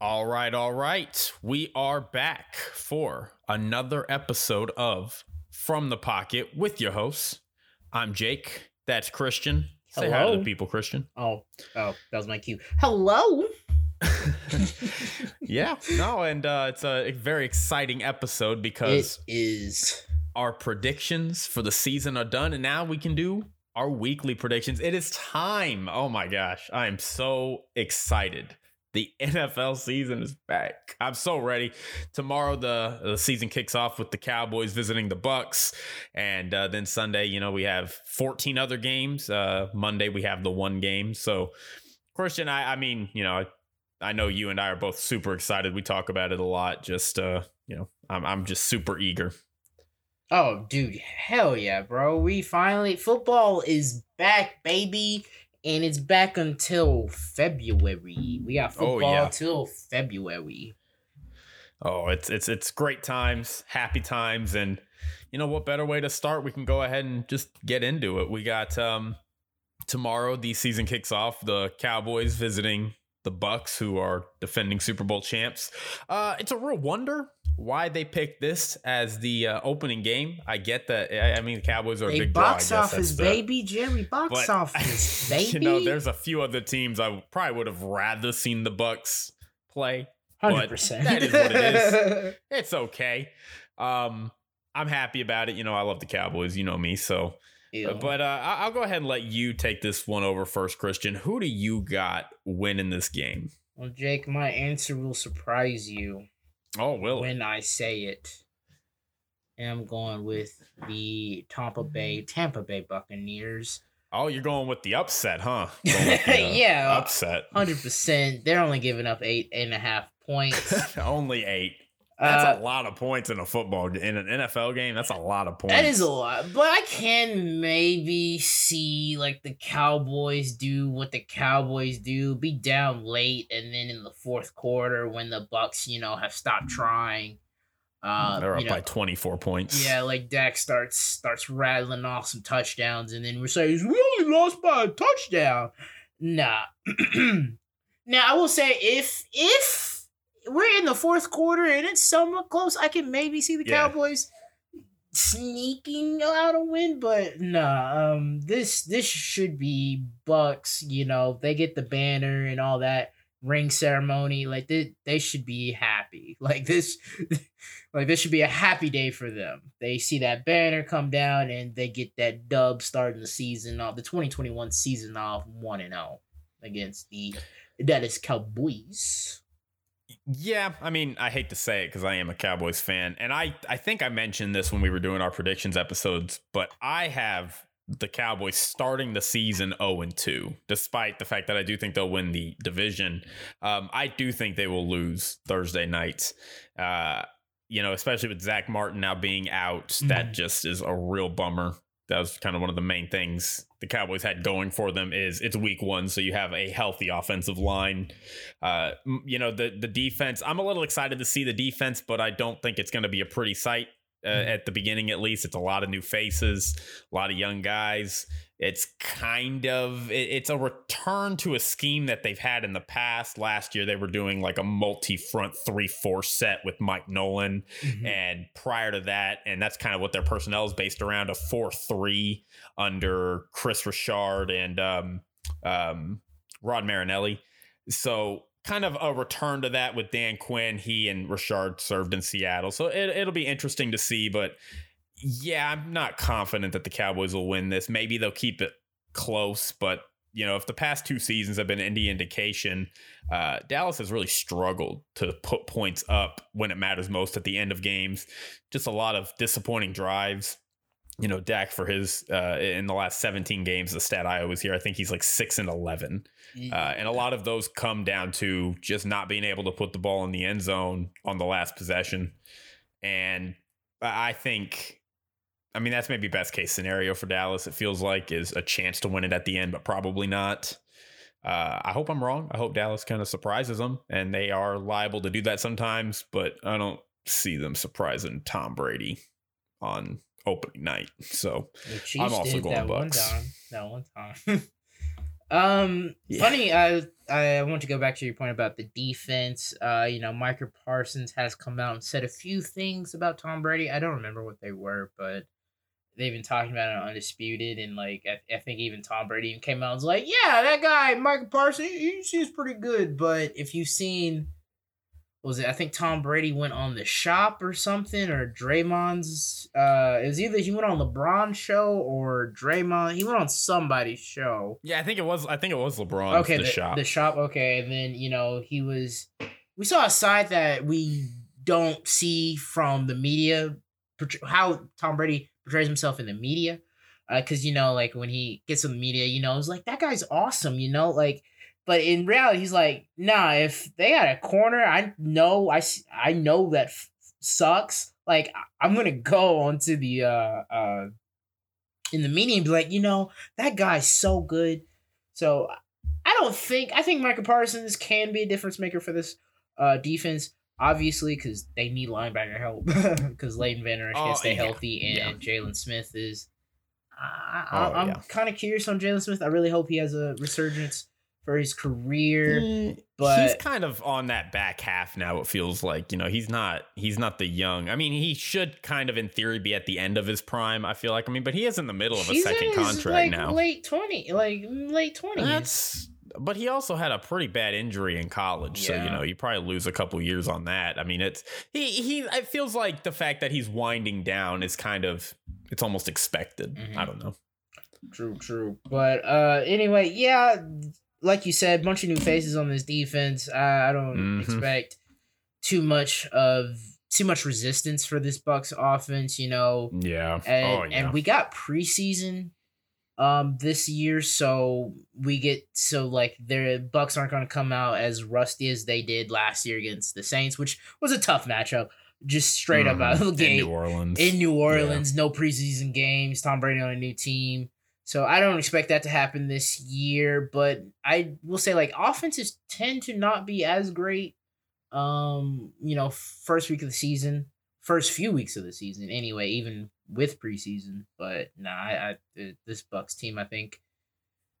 All right, all right. We are back for another episode of From the Pocket with your hosts. I'm Jake. That's Christian. Say hi to the people, Christian. Oh, oh, that was my cue. Hello. yeah, no, and uh, it's a very exciting episode because It is. our predictions for the season are done, and now we can do our weekly predictions. It is time. Oh my gosh, I am so excited. The NFL season is back. I'm so ready. Tomorrow the, the season kicks off with the Cowboys visiting the Bucks, and uh, then Sunday, you know, we have 14 other games. Uh, Monday we have the one game. So, Christian, I, I mean, you know, I, I know you and I are both super excited. We talk about it a lot. Just, uh, you know, I'm I'm just super eager. Oh, dude, hell yeah, bro. We finally football is back, baby, and it's back until February. We got Oh, football yeah. till February. Oh, it's it's it's great times, happy times, and you know what better way to start? We can go ahead and just get into it. We got um tomorrow the season kicks off. The Cowboys visiting the Bucks, who are defending Super Bowl champs. Uh, it's a real wonder why they picked this as the uh, opening game. I get that. I, I mean, the Cowboys are a big box guess office, the- baby, Jerry. Box but, office, baby. you know, there's a few other teams I probably would have rather seen the Bucks play. hundred percent. that is what it is. it's okay. Um, I'm happy about it. You know, I love the Cowboys. You know me, so. But uh, I'll go ahead and let you take this one over first, Christian. Who do you got winning this game? well, Jake, my answer will surprise you. Oh, will it? when I say it. And I'm going with the Tampa Bay Tampa Bay Buccaneers. Oh, you're going with the upset, huh? The, uh, Yeah. upset. Hundred percent. They're only giving up eight and a half points. Only eight. That's Uh, a lot of points in a football in an NFL game. That's a lot of points. that is a lot, but I can maybe see like the Cowboys do what the Cowboys do, be down late, and then in the fourth quarter when the Bucks, you know, have stopped trying. Uh, They're up know, by 24 points. Yeah, like Dak starts starts rattling off some touchdowns, and then we're saying we only lost by a touchdown. Nah. now I will say if if we're in the fourth quarter and it's somewhat close, I can maybe see the Yeah. Cowboys sneaking out a win, but nah. Um, this this should be Bucks. You know, they get the banner and all that ring ceremony. Like they they should be happy. Like this. Like this should be a happy day for them. They see that banner come down and they get that dub starting the season off, the 2021 season off one and zero against the Dallas Cowboys. Yeah, I mean, I hate to say it because I am a Cowboys fan, and I I think I mentioned this when we were doing our predictions episodes, but I have the Cowboys starting the season 0 and 2, despite the fact that I do think they'll win the division. Um, I do think they will lose Thursday night. Uh, you know, especially with Zack Martin now being out, that Mhm. just is a real bummer. That was kind of one of the main things the Cowboys had going for them is it's week one, so you have a healthy offensive line. Uh, you know the the defense. I'm a little excited to see the defense, but I don't think it's going to be a pretty sight uh, Mhm. at the beginning. At least it's a lot of new faces, a lot of young guys. It's kind of it, it's a return to a scheme that they've had in the past. Last year they were doing like a multi-front three-four set with Mike Nolan, and prior to that, and that's kind of what their personnel is based around a four-three under Kris Richard and um, um, Rod Marinelli. So kind of a return to that with Dan Quinn. He and Richard served in Seattle. So it, it'll be interesting to see. But yeah, I'm not confident that the Cowboys will win this. Maybe they'll keep it close, but you know, if the past two seasons have been any indication, uh, Dallas has really struggled to put points up when it matters most at the end of games. Just a lot of disappointing drives. You know, Dak for his uh, in the last 17 games, the stat I always hear, I think he's like six and 11. Uh, and a lot of those come down to just not being able to put the ball in the end zone on the last possession. And I think, I mean, that's maybe best case scenario for Dallas. It feels like is a chance to win it at the end, but probably not. Uh, I hope I'm wrong. I hope Dallas kind of surprises them, and they are liable to do that sometimes. But I don't see them surprising Tom Brady on opening night. So Chiefs also going that Bucks. one time. That one time. Um, Yeah. funny. I I want to go back to your point about the defense. Uh, you know, Micah Parsons has come out and said a few things about Tom Brady. I don't remember what they were, but they've been talking about it on Undisputed, and like I, I think even Tom Brady even came out and was like, "Yeah, that guy Micah Parsons, he, seems pretty good." But if you've seen, was it? I think Tom Brady went on the shop or something, or Draymond's. Uh, it was either he went on LeBron's show or Draymond. He went on somebody's show. Yeah, I think it was. I think it was LeBron. okay, the, shop. The shop. Okay, and then you know he was. We saw a side that we don't see from the media. How Tom Brady portrays himself in the media, because you know, like when he gets in the media, you know, it's like that guy's awesome. You know, like. But in reality, he's like, nah. If they got a corner, I know, I, I know that f- sucks. Like I'm gonna go onto the uh uh in the media and be like, you know, that guy's so good. So I don't think I think Michael Parsons can be a difference maker for this uh defense. Obviously, because they need linebacker help. Because Leighton Vander Esch Oh, can stay yeah. healthy, and Yeah. Jaylon Smith is. I, Oh, I, I'm yeah. kind of curious on Jaylon Smith. I really hope he has a resurgence for his career. Mm, he's kind of on that back half now. It feels like you know he's not he's not the young. I mean, he should kind of in theory be at the end of his prime. I feel like. I mean, but he is in the middle of a second in his, contract like, now. Late twenty, like late twenties. That's but he also had a pretty bad injury in college, so you know you probably lose a couple years on that. I mean, it's he he. It feels like the fact that he's winding down is kind of it's almost expected. Mhm. I don't know. True, true. But uh anyway, yeah, like you said, bunch of new faces on this defense. I, I don't Mhm. expect too much of too much resistance for this Bucks offense, you know. Yeah. And oh yeah. and we got preseason um this year, so we get so like their Bucks aren't gonna come out as rusty as they did last year against the Saints, which was a tough matchup. Just straight up out of the Mhm. in gate New Orleans. in New Orleans, no preseason games, Tom Brady on a new team. So I don't expect that to happen this year, but I will say like offenses tend to not be as great um, you know, first week of the season, first few weeks of the season anyway, even with preseason. But nah, I, I this Bucks team I think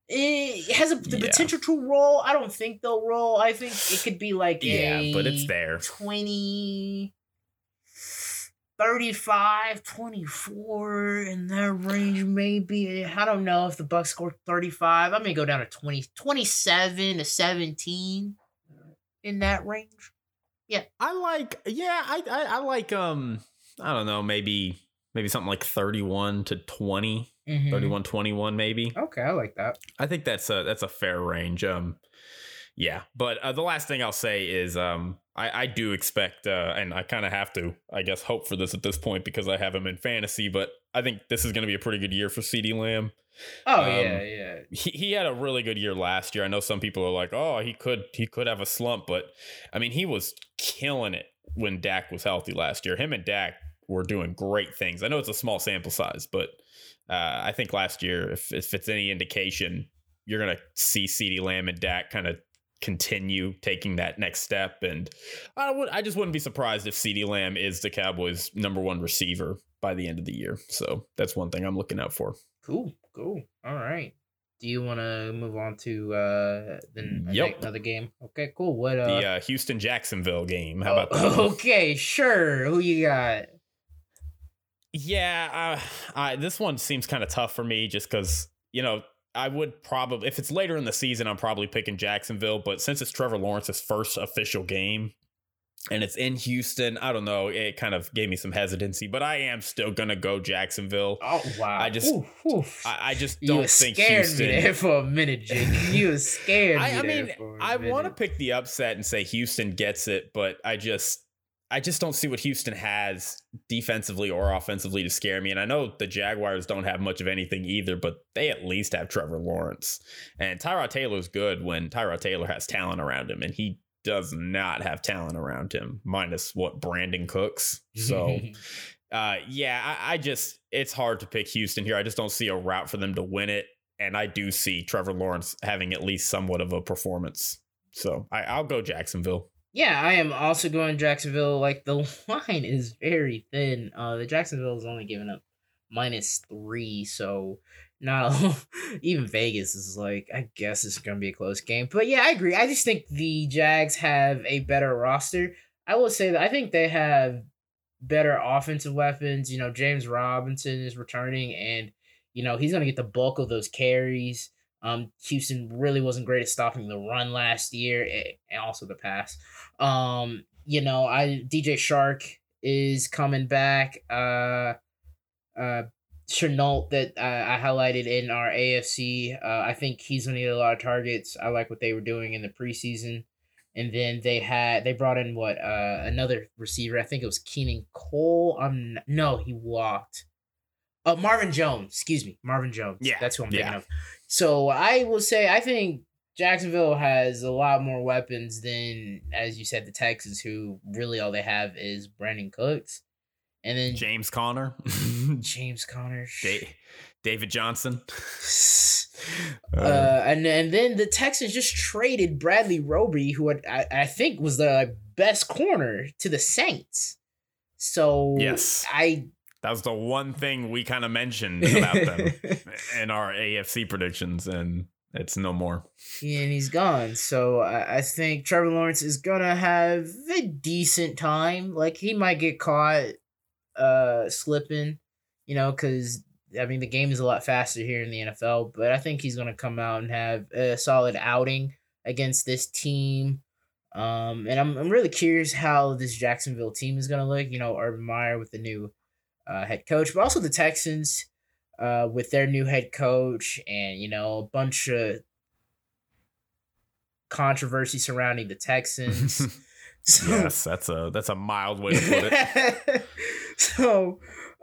it has a, the Yeah. potential to roll. I don't think they'll roll. I think it could be like yeah, a but it's there. 20 35 24 in that range maybe i don't know if the bucks score 35 i may go down to 20 27 to 17 in that range Yeah. I like yeah, I, I I like um I don't know, maybe maybe something like 31 to 20, Mhm. 31 21 maybe. okay i like that I think that's a that's a fair range. Um yeah, but uh, the last thing I'll say is um I I do expect uh and I kind of have to I guess hope for this at this point because I have him in fantasy, but I think this is going to be a pretty good year for CeeDee Lamb. oh Um, yeah yeah he, he had a really good year last year. I know some people are like, "Oh, he could he could have a slump," but I mean, he was killing it when Dak was healthy last year. Him and Dak were doing great things. I know it's a small sample size, but uh, I think last year, if if it's any indication, you're gonna see CeeDee Lamb and Dak kind of continue taking that next step. And I would I just wouldn't be surprised if CeeDee Lamb is the Cowboys' number one receiver by the end of the year. So that's one thing I'm looking out for. cool cool all right do you want to move on to uh the Yep. another game okay cool what uh, the uh, Houston Jacksonville game. How about oh, that? okay sure who you got Yeah, uh, I, this one seems kind of tough for me just because, you know, I would probably, if it's later in the season, I'm probably picking Jacksonville. But since it's Trevor Lawrence's first official game and it's in Houston, I don't know, it kind of gave me some hesitancy, but I am still going to go Jacksonville. oh wow I just- Oof, oof. I, I just don't was think scared Houston. me there for a minute, Jake. You scared me I, I mean, I want to pick the upset and say Houston gets it, but I just, I just don't see what Houston has defensively or offensively to scare me. And I know the Jaguars don't have much of anything either, but they at least have Trevor Lawrence and Tyrod Taylor's good when Tyrod Taylor has talent around him, and he does not have talent around him, minus what Brandin Cooks. So. Uh, yeah, I, I just it's hard to pick Houston here. I just don't see a route for them to win it, and I do see Trevor Lawrence having at least somewhat of a performance. So I, I'll go Jacksonville. Yeah, I am also going Jacksonville. Like the line is very thin. Uh, the Jacksonville is only giving up minus three, so No, even Vegas is like, I guess it's gonna be a close game. But yeah, I agree. I just think the Jags have a better roster. I will say that I think they have better offensive weapons. You know, James Robinson is returning, and you know he's gonna get the bulk of those carries. Um, Houston really wasn't great at stopping the run last year, and also the pass. Um, you know, I DJ Chark is coming back. Uh, uh, Shenault that uh, I highlighted in our AFC. Uh, I think he's gonna need a lot of targets. I like what they were doing in the preseason, and then they had they brought in what uh another receiver. I think it was Keelan Cole. Um, no, he walked. Oh, Marvin Jones. Excuse me, Marvin Jones. Yeah, that's who I'm thinking yeah. of. So I will say I think Jacksonville has a lot more weapons than, as you said, the Texans, who really all they have is Brandin Cooks, and then James Conner, James Conner, da- David Johnson. uh, and and then the Texans just traded Bradley Roby, who I, I think was the best corner, to the Saints. So Yes. I That was the one thing we kind of mentioned about them in our AFC predictions, and it's no more. and he's gone. So I, I think Trevor Lawrence is gonna have a decent time. Like he might get caught uh slipping, you know, because I mean the game is a lot faster here in the NFL. But I think he's gonna come out and have a solid outing against this team. Um, and I'm I'm really curious how this Jacksonville team is gonna look. You know, Urban Meyer with the new uh, head coach, but also the Texans uh, with their new head coach, and you know a bunch of controversy surrounding the Texans. so, yes, that's a that's a mild way to put it. so,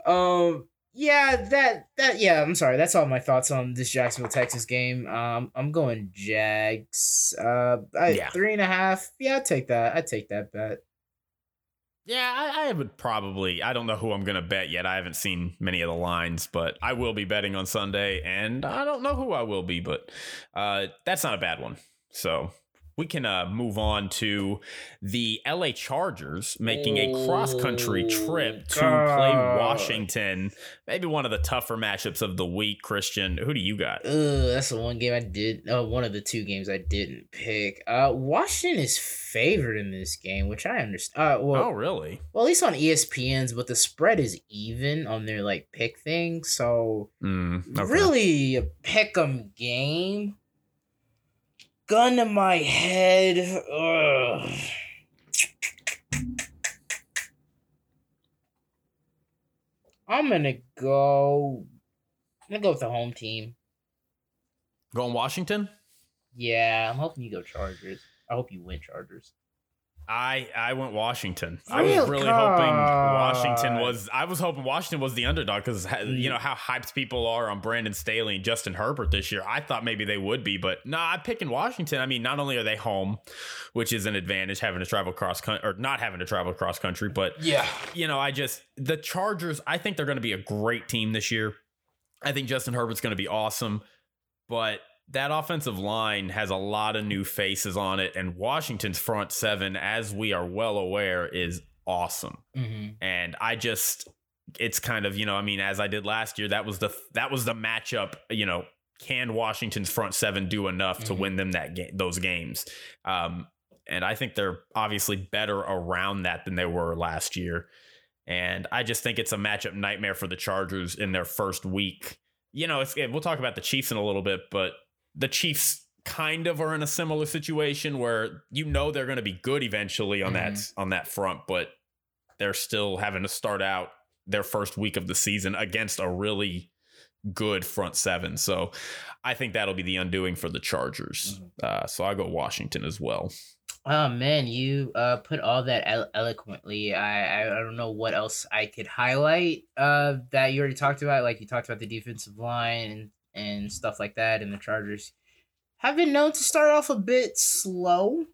um, yeah, that that yeah, I'm sorry. That's all my thoughts on this Jacksonville Texas game. Um, I'm going Jags. Uh, I, Yeah. three and a half. Yeah, I'd take that. I'd take that bet. Yeah, I, I would probably. I don't know who I'm going to bet yet. I haven't seen many of the lines, but I will be betting on Sunday, and I don't know who I will be, but uh, that's not a bad one. So we can uh, move on to the LA Chargers making a cross country trip to play Washington. Maybe one of the tougher matchups of the week. Christian, who do you got? Ugh, that's the one game I did. Uh, one of the two games I didn't pick. Uh, Washington is favored in this game, which I understand. Uh, well, Oh, really? well, at least on ESPN's, but the spread is even on their like pick thing. So Mm, okay. really a pick 'em game. Gun to my head. Ugh. I'm gonna go. I'm gonna go with the home team. Going Washington? Yeah, I'm hoping you go Chargers. I hope you win Chargers. I I went Washington. I was Real really hoping Washington was. I was hoping Washington was the underdog because you know how hyped people are on Brandon Staley and Justin Herbert this year. I thought maybe they would be, but no, I'm picking Washington. I mean, not only are they home, which is an advantage having to travel cross country or not having to travel cross country, but Yeah. you know, I just the Chargers. I think they're going to be a great team this year. I think Justin Herbert's going to be awesome, but that offensive line has a lot of new faces on it, and Washington's front seven, as we are well aware, is awesome. Mm-hmm. And I just, it's kind of you know, I mean, as I did last year, that was the that was the matchup. You know, can Washington's front seven do enough to Mhm. win them that game, those games? Um, and I think they're obviously better around that than they were last year. And I just think it's a matchup nightmare for the Chargers in their first week. You know, it's, we'll talk about the Chiefs in a little bit, but the Chiefs kind of are in a similar situation where you know they're going to be good eventually on that on that front, but they're still having to start out their first week of the season against a really good front seven. So I think that'll be the undoing for the Chargers. Uh, so I go Washington as well. Oh man, you uh put all that elo- eloquently. I, I I don't know what else I could highlight uh that you already talked about. Like you talked about the defensive line and and stuff like that, and the Chargers have been known to start off a bit slow.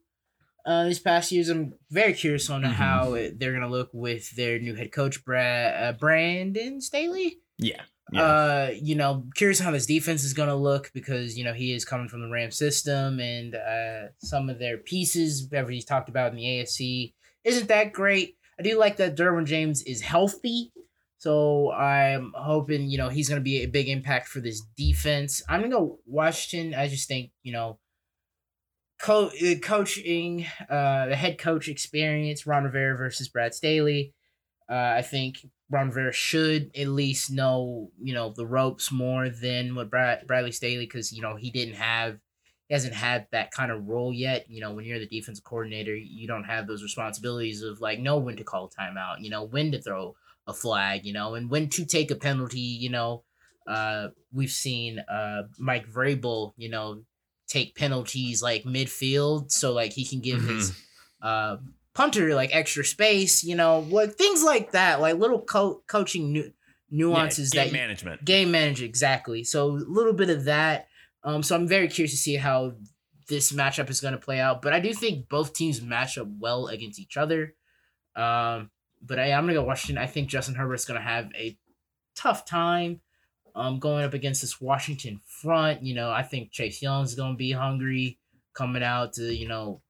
Uh, these past years, I'm very curious on Mhm. how it, they're gonna look with their new head coach, Brad uh, Brandon Staley. Yeah. Yeah. Uh, you know, curious how this defense is gonna look because you know he is coming from the Ram system, and uh, some of their pieces, everybody's talked about in the AFC, isn't that great. I do like that Derwin James is healthy, So I'm hoping, you know, he's going to be a big impact for this defense. I'm going to go Washington. I just think, you know, co- uh, coaching, uh, the head coach experience, Ron Rivera versus Brad Staley. Uh, I think Ron Rivera should at least know, you know, the ropes more than what Brad Bradley Staley, because you know he didn't have, he hasn't had that kind of role yet. You know, when you're the defensive coordinator, you don't have those responsibilities of like know when to call timeout, you know, when to throw a flag, you know, and when to take a penalty, you know. Uh, we've seen uh Mike Vrabel, you know, take penalties like midfield, so like he can give mm-hmm. his uh punter like extra space, you know, what things like that, like little co- coaching nu- nuances yeah, game that management, game management exactly. So a little bit of that. Um, so I'm very curious to see how this matchup is going to play out, but I do think both teams match up well against each other. Um, but I, I'm gonna go Washington. I think Justin Herbert's gonna have a tough time um going up against this Washington front. You know, I think Chase Young's gonna be hungry coming out to, you know,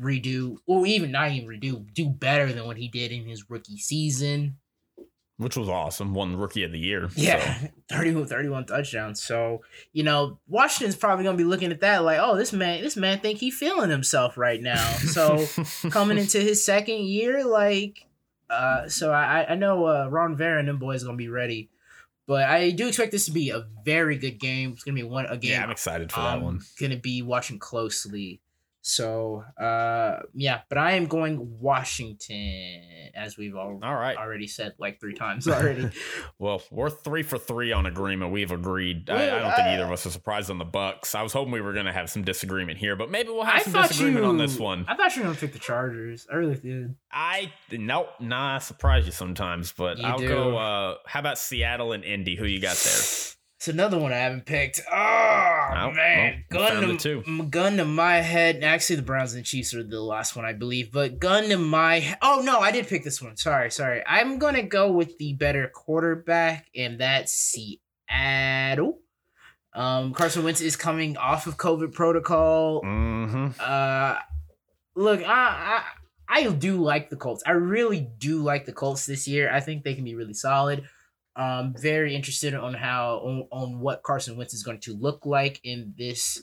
redo or even not even redo, do better than what he did in his rookie season. Which was awesome. Won rookie of the year. Yeah. So. 31, 31 touchdowns. So, you know, Washington's probably gonna be looking at that like, oh, this man, this man think he feeling himself right now. So coming into his second year, like uh, so I I know uh, Ron Vera and them boys gonna be ready, but I do expect this to be a very good game. It's gonna be one a game. Yeah, I'm excited for that one. Gonna be watching closely. So uh yeah, but I am going Washington as we've all, all right. already said like three times already. well, we're three for three on agreement. We've agreed. I, I, don't think either of us are surprised on the Bucks. I was hoping we were gonna have some disagreement here, but maybe we'll have I some disagreement you, on this one. I thought you were gonna pick the Chargers. I really did. I nope, nah, I surprise you sometimes, but you I'll do. go uh how about Seattle and Indy? Who you got there? It's another one I haven't picked. Oh, oh man, well, gun to gun to my head. Actually, the Browns and Chiefs are the last one I believe, but gun to my. Oh no, I did pick this one. Sorry, sorry. I'm gonna go with the better quarterback, and that's Seattle. Um, Carson Wentz is coming off of COVID protocol. Mm-hmm. Uh, look, I, I I do like the Colts. I really do like the Colts this year. I think they can be really solid. Um, very interested on how on, on what Carson Wentz is going to look like in this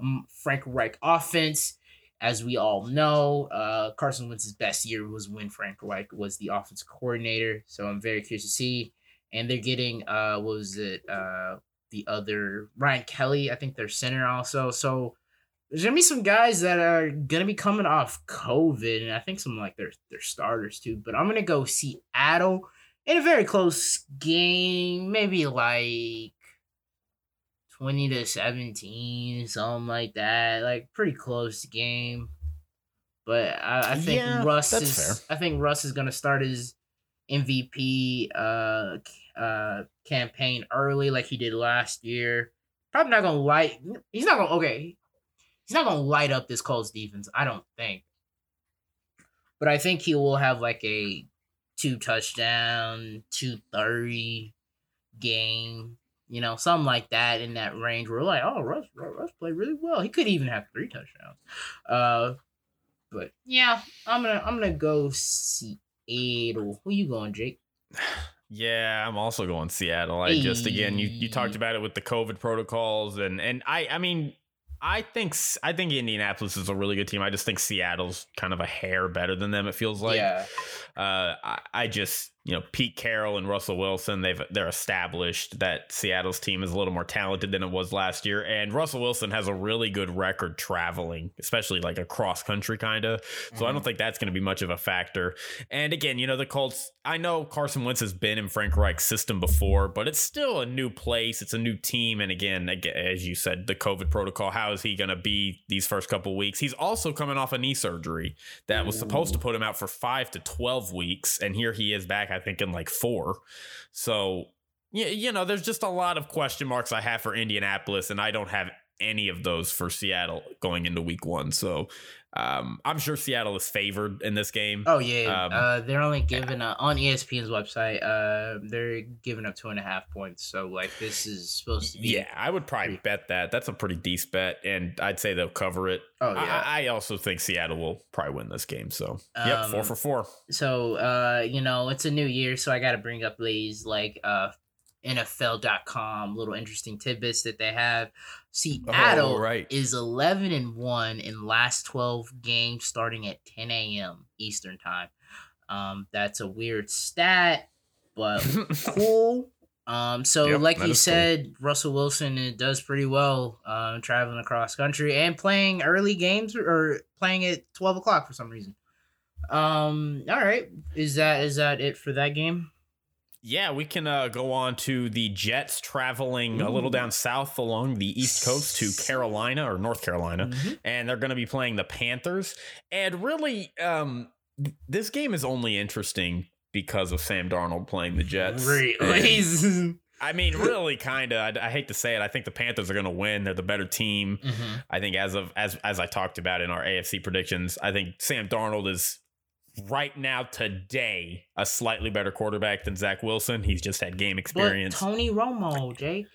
um, Frank Reich offense. As we all know, uh, Carson Wentz's best year was when Frank Reich was the offense coordinator. So I'm very curious to see. And they're getting uh, was it uh, the other Ryan Kelly? I think they're center also. So there's gonna be some guys that are gonna be coming off COVID, and I think some like their their starters too. But I'm gonna go Seattle in a very close game, maybe like 20 to 17, something like that. Like pretty close game. But I, I think yeah, Russ is fair. I think Russ is gonna start his MVP uh uh campaign early like he did last year. Probably not gonna light he's not gonna okay. He's not gonna light up this Colts defense, I don't think. But I think he will have like a two touchdown, two thirty game, you know, something like that in that range. We're like, oh, Russ, Russ played really well. He could even have three touchdowns. Uh, but yeah, I'm gonna I'm gonna go Seattle. Who you going, Jake? Yeah, I'm also going Seattle. I just again, you you talked about it with the COVID protocols and and I I mean I think I think Indianapolis is a really good team. I just think Seattle's kind of a hair better than them. It feels like. Yeah. Uh, I, I just you know Pete Carroll and Russell Wilson they've they're established that Seattle's team is a little more talented than it was last year. And Russell Wilson has a really good record traveling especially like a cross country kind of so mm-hmm. I don't mm-hmm. think that's going to be much of a factor. And again you know the Colts I know Carson Wentz has been in Frank Reich's system before but it's still a new place. It's a new team. And again as you said the COVID protocol how is he going to be these first couple weeks? He's also coming off a knee surgery that was supposed to put him out for 5 to 12 weeks and here he is back I think in like four. So you know, there's just a lot of question marks I have for Indianapolis, and I don't have any of those for Seattle going into week one. So Um, I'm sure Seattle is favored in this game. Oh yeah, Um, uh, they're only giving uh, on ESPN's website. Uh, they're giving up two and a half points. So like this is supposed to be. Yeah, I would probably bet that. That's a pretty decent bet, and I'd say they'll cover it. Oh yeah. I, I also think Seattle will probably win this game. So, yep, four Um, for four. so uh, you know, it's a new year, so I got to bring up these like uh, NFL.com little interesting tidbits that they have. Seattle Oh, right. is eleven and one in last twelve games, starting at ten a.m. Eastern time. Um, that's a weird stat, but cool. Um, so Yep, like you is cool. said, Russell Wilson uh, does pretty well, uh, traveling across country and playing early games or playing at twelve o'clock for some reason. Um, all right, is that is that it for that game? Yeah, we can uh, go on to the Jets traveling a little down south along the East Coast to Carolina or North Carolina, Mhm. and they're going to be playing the Panthers. And really, um, th- this game is only interesting because of Sam Darnold playing the Jets. Really? I mean, really, kind of. I, I hate to say it. I think the Panthers are going to win. They're the better team. Mhm. I think as of as as I talked about in our AFC predictions, I think Sam Darnold is right now today a slightly better quarterback than Zach Wilson. He's just had game experience. But. Tony Romo, Jay.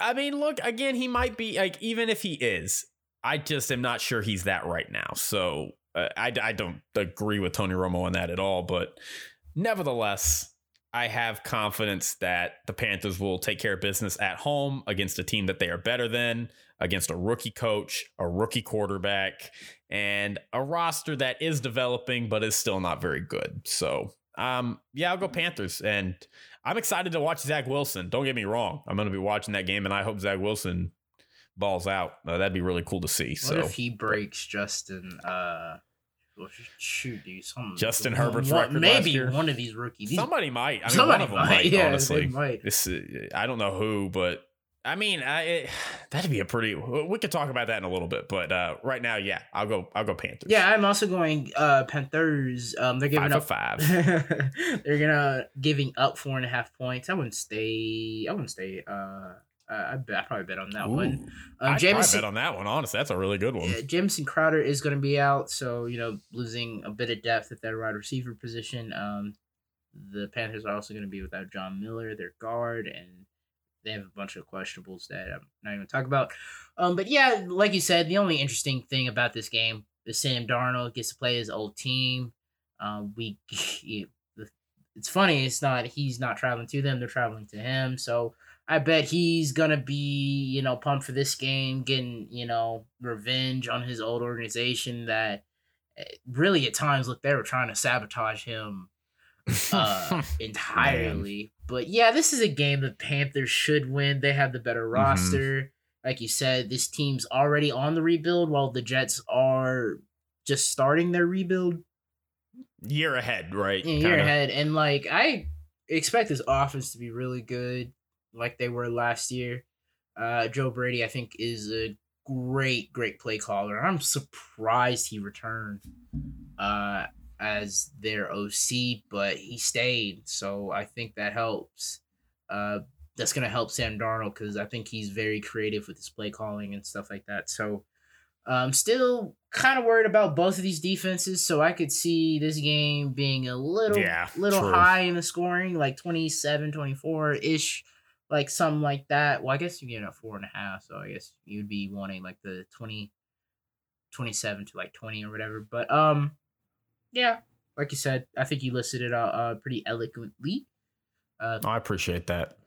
I mean, look again. He might be like even if he is, I just am not sure he's that right now. So uh, I I don't agree with Tony Romo on that at all. But nevertheless. I have confidence that the Panthers will take care of business at home against a team that they are better than, against a rookie coach, a rookie quarterback, and a roster that is developing but is still not very good. So, um, yeah, I'll go Panthers. And I'm excited to watch Zach Wilson. Don't get me wrong. I'm going to be watching that game, and I hope Zach Wilson balls out. Uh, that'd be really cool to see. What so, if he breaks Justin? Uh, shoot, dude, some Justin one- Herbert's one- record last maybe one of these rookies. Somebody might. I mean, somebody one of them might, yeah, honestly. might. This I don't know who, but I mean, I it, that'd be a pretty. We could talk about that in a little bit, but uh, right now, yeah, I'll go. I'll go Panthers. Yeah, I'm also going uh Panthers. Um, they're giving five up five. they're gonna giving up four and a half points. I wouldn't stay. I wouldn't stay. Uh, I bet I probably bet on that one. Um, probably Jameson bet on that one. Honestly, that's a really good one. uh, Jamison Crowder is going to be out, so you know losing a bit of depth at that wide receiver position. Um, the Panthers are also going to be without John Miller, their guard, and they have a bunch of questionables that I'm not even talk about. Um, but yeah, like you said, the only interesting thing about this game is Sam Darnold gets to play his old team. Um, we, it's funny. It's not he's not traveling to them; they're traveling to him. So I bet he's gonna be, you know, pumped for this game, getting, you know, revenge on his old organization that eh, really at times look they were trying to sabotage him uh entirely. But yeah, this is a game the Panthers should win. They have the better roster. Like you said, this team's already on the rebuild while the Jets are just starting their rebuild year ahead, right? yeah, year ahead. And like I expect this offense to be really good, like they were last year. Uh, Joe Brady, I think, is a great, great play caller. I'm surprised he returned uh, as their OC, but he stayed, so I think that helps. Uh, that's gonna help Sam Darnold because I think he's very creative with his play calling and stuff like that. So. Um, still kind of worried about both of these defenses, so I could see this game being a little Yeah, little true. high in the scoring, like 27, 24 ish, like something like that. Well, I guess you get a four and a half, so I guess you'd be wanting like the 20, 27 to like 20 or whatever. But um, yeah, like you said, I think you listed it out uh, pretty eloquently. Uh, Oh, I appreciate that.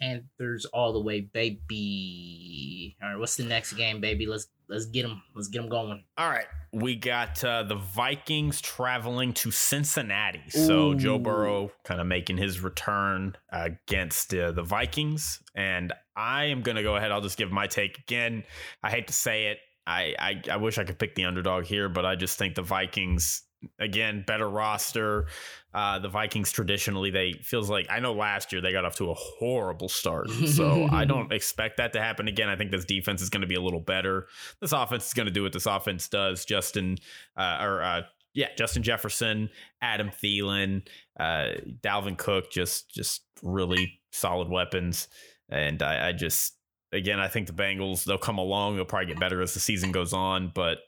Panthers all the way, baby. All right, what's the next game, baby? Let's let's get them. Let's get them going. All right. We got uh, the Vikings traveling to Cincinnati. So Joe Burrow kind of making his return against uh, the Vikings. And I am going to go ahead. I'll just give my take again. I hate to say it. I, I, I wish I could pick the underdog here, but I just think the Vikings, again, better roster. Uh, the Vikings traditionally, they feels like I know last year they got off to a horrible start, so I don't expect that to happen again. I think this defense is going to be a little better. This offense is going to do what this offense does. Justin, uh, or uh, yeah, Justin Jefferson, Adam Thielen, uh, Dalvin Cook, just just really solid weapons. And I, I just again, I think the Bengals they'll come along. They'll probably get better as the season goes on, but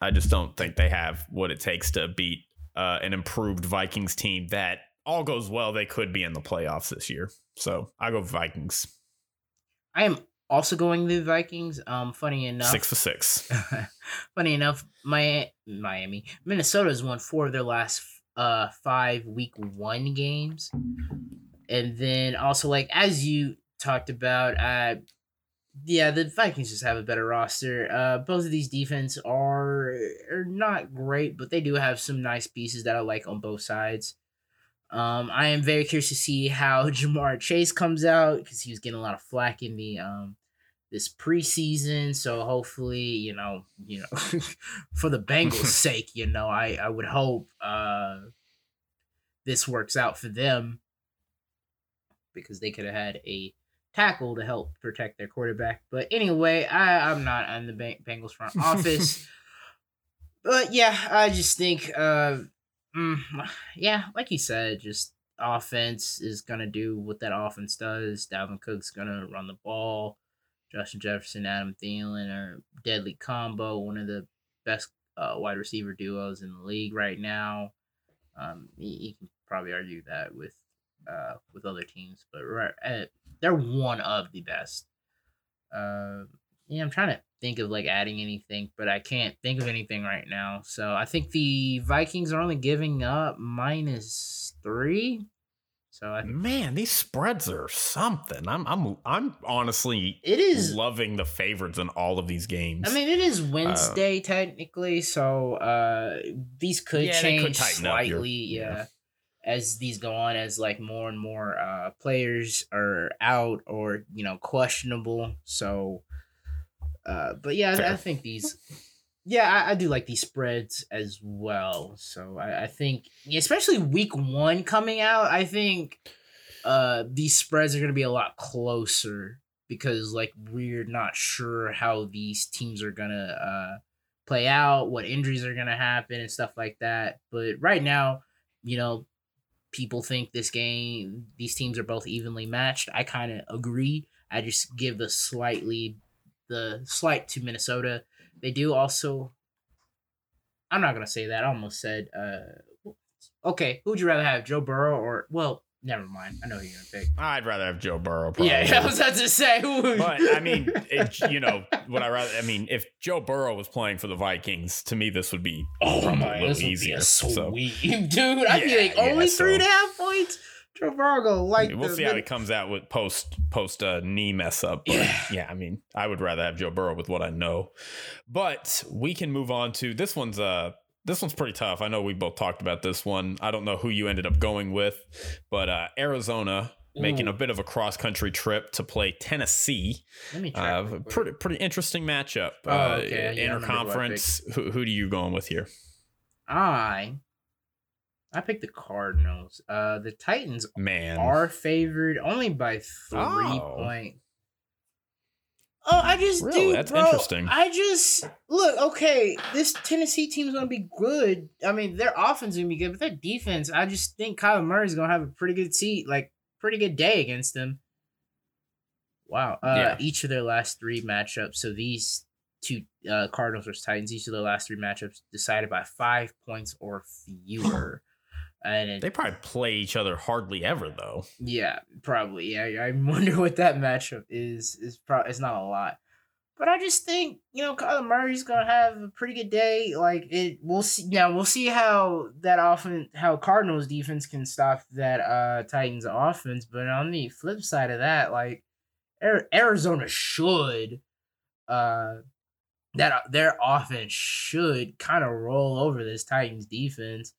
I just don't think they have what it takes to beat uh, an improved Vikings team that all goes well, they could be in the playoffs this year. So I go Vikings. I am also going the Vikings. Um, funny enough, six for six. funny enough, my Miami, Minnesota has won four of their last uh five week one games, and then also like as you talked about, uh, yeah, the Vikings just have a better roster. Uh, both of these defense are are not great, but they do have some nice pieces that I like on both sides. Um, I am very curious to see how Ja'Marr Chase comes out because he was getting a lot of flack in the um this preseason. So hopefully, you know, you know, for the Bengals' sake, you know, I I would hope uh this works out for them because they could have had a tackle to help protect their quarterback. But anyway, I I'm not on the Bengals front office. but yeah, I just think uh Mm, yeah, like you said, just offense is gonna do what that offense does. Dalvin Cook's gonna run the ball. Justin Jefferson, Adam Thielen are deadly combo. One of the best uh, wide receiver duos in the league right now. Um, you, you can probably argue that with uh, with other teams, but right, they're one of the best. Uh, yeah, I'm trying to think of like adding anything, but I can't think of anything right now. So I think the Vikings are only giving up minus three. So I, man, these spreads are something. I'm I'm I'm honestly it is loving the favorites in all of these games. I mean, it is uh, Wednesday uh, technically, so uh these could yeah, change could slightly. Your, yeah. yeah. As these go on, as like more and more uh players are out or you know questionable, so uh, but yeah, I, I, think these. Yeah, I, I, do like these spreads as well. So I, I think, especially week one coming out, I think uh, these spreads are going to be a lot closer because like we're not sure how these teams are going to uh, play out, what injuries are going to happen, and stuff like that. But right now, you know, people think this game, these teams are both evenly matched. I kind of agree. I just give the slightly the slight to Minnesota. They do also. I'm not gonna say that. I almost said. Uh, okay, who would you rather have, Joe Burrow or well, never mind. I know who you're gonna pick. I'd rather have Joe Burrow. Probably. Yeah, I was about to say. but I mean, it, you know, what I rather. I mean, if Joe Burrow was playing for the Vikings, to me this would be oh my, this easier. Would be sweet, so. dude. I'd yeah, be like only yeah, three so. and a half points. Joe Burrow like we'll see how he comes out with post post uh, knee mess up. But yeah. yeah, I mean, I would rather have Joe Burrow with what I know. But we can move on to this one's uh this one's pretty tough. I know we both talked about this one. I don't know who you ended up going with, but uh, Arizona making a bit of a cross country trip to play Tennessee. Let me try. Uh, pretty pretty interesting matchup. Oh, okay. Uh, interconference. Who who do you going with here? I I picked the Cardinals. Uh, the Titans man are favored only by three oh. points. Oh, I just really? do. That's bro. interesting. I just look okay. This Tennessee team is gonna be good. I mean, their offense is gonna be good, but their defense, I just think Kyler Murray's gonna have a pretty good seat, like pretty good day against them. Wow. Uh, yeah. Each of their last three matchups. So these two uh, Cardinals versus Titans. Each of their last three matchups decided by five points or fewer. And they probably play each other hardly ever, though. Yeah, probably. Yeah, I wonder what that matchup is. Is probably it's not a lot, but I just think you know Kyler Murray's gonna have a pretty good day. Like it, we'll see. Yeah, we'll see how that often how Cardinals defense can stop that uh Titans offense. But on the flip side of that, like Arizona should, uh, that their offense should kind of roll over this Titans defense.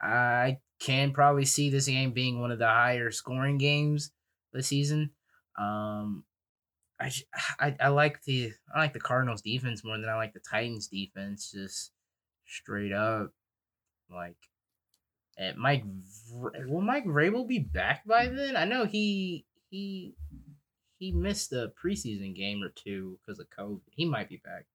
I can probably see this game being one of the higher scoring games this season. Um, I, I I like the I like the Cardinals defense more than I like the Titans defense. Just straight up, like, and Mike will Mike Vrabel be back by then? I know he he he missed a preseason game or two because of COVID. He might be back.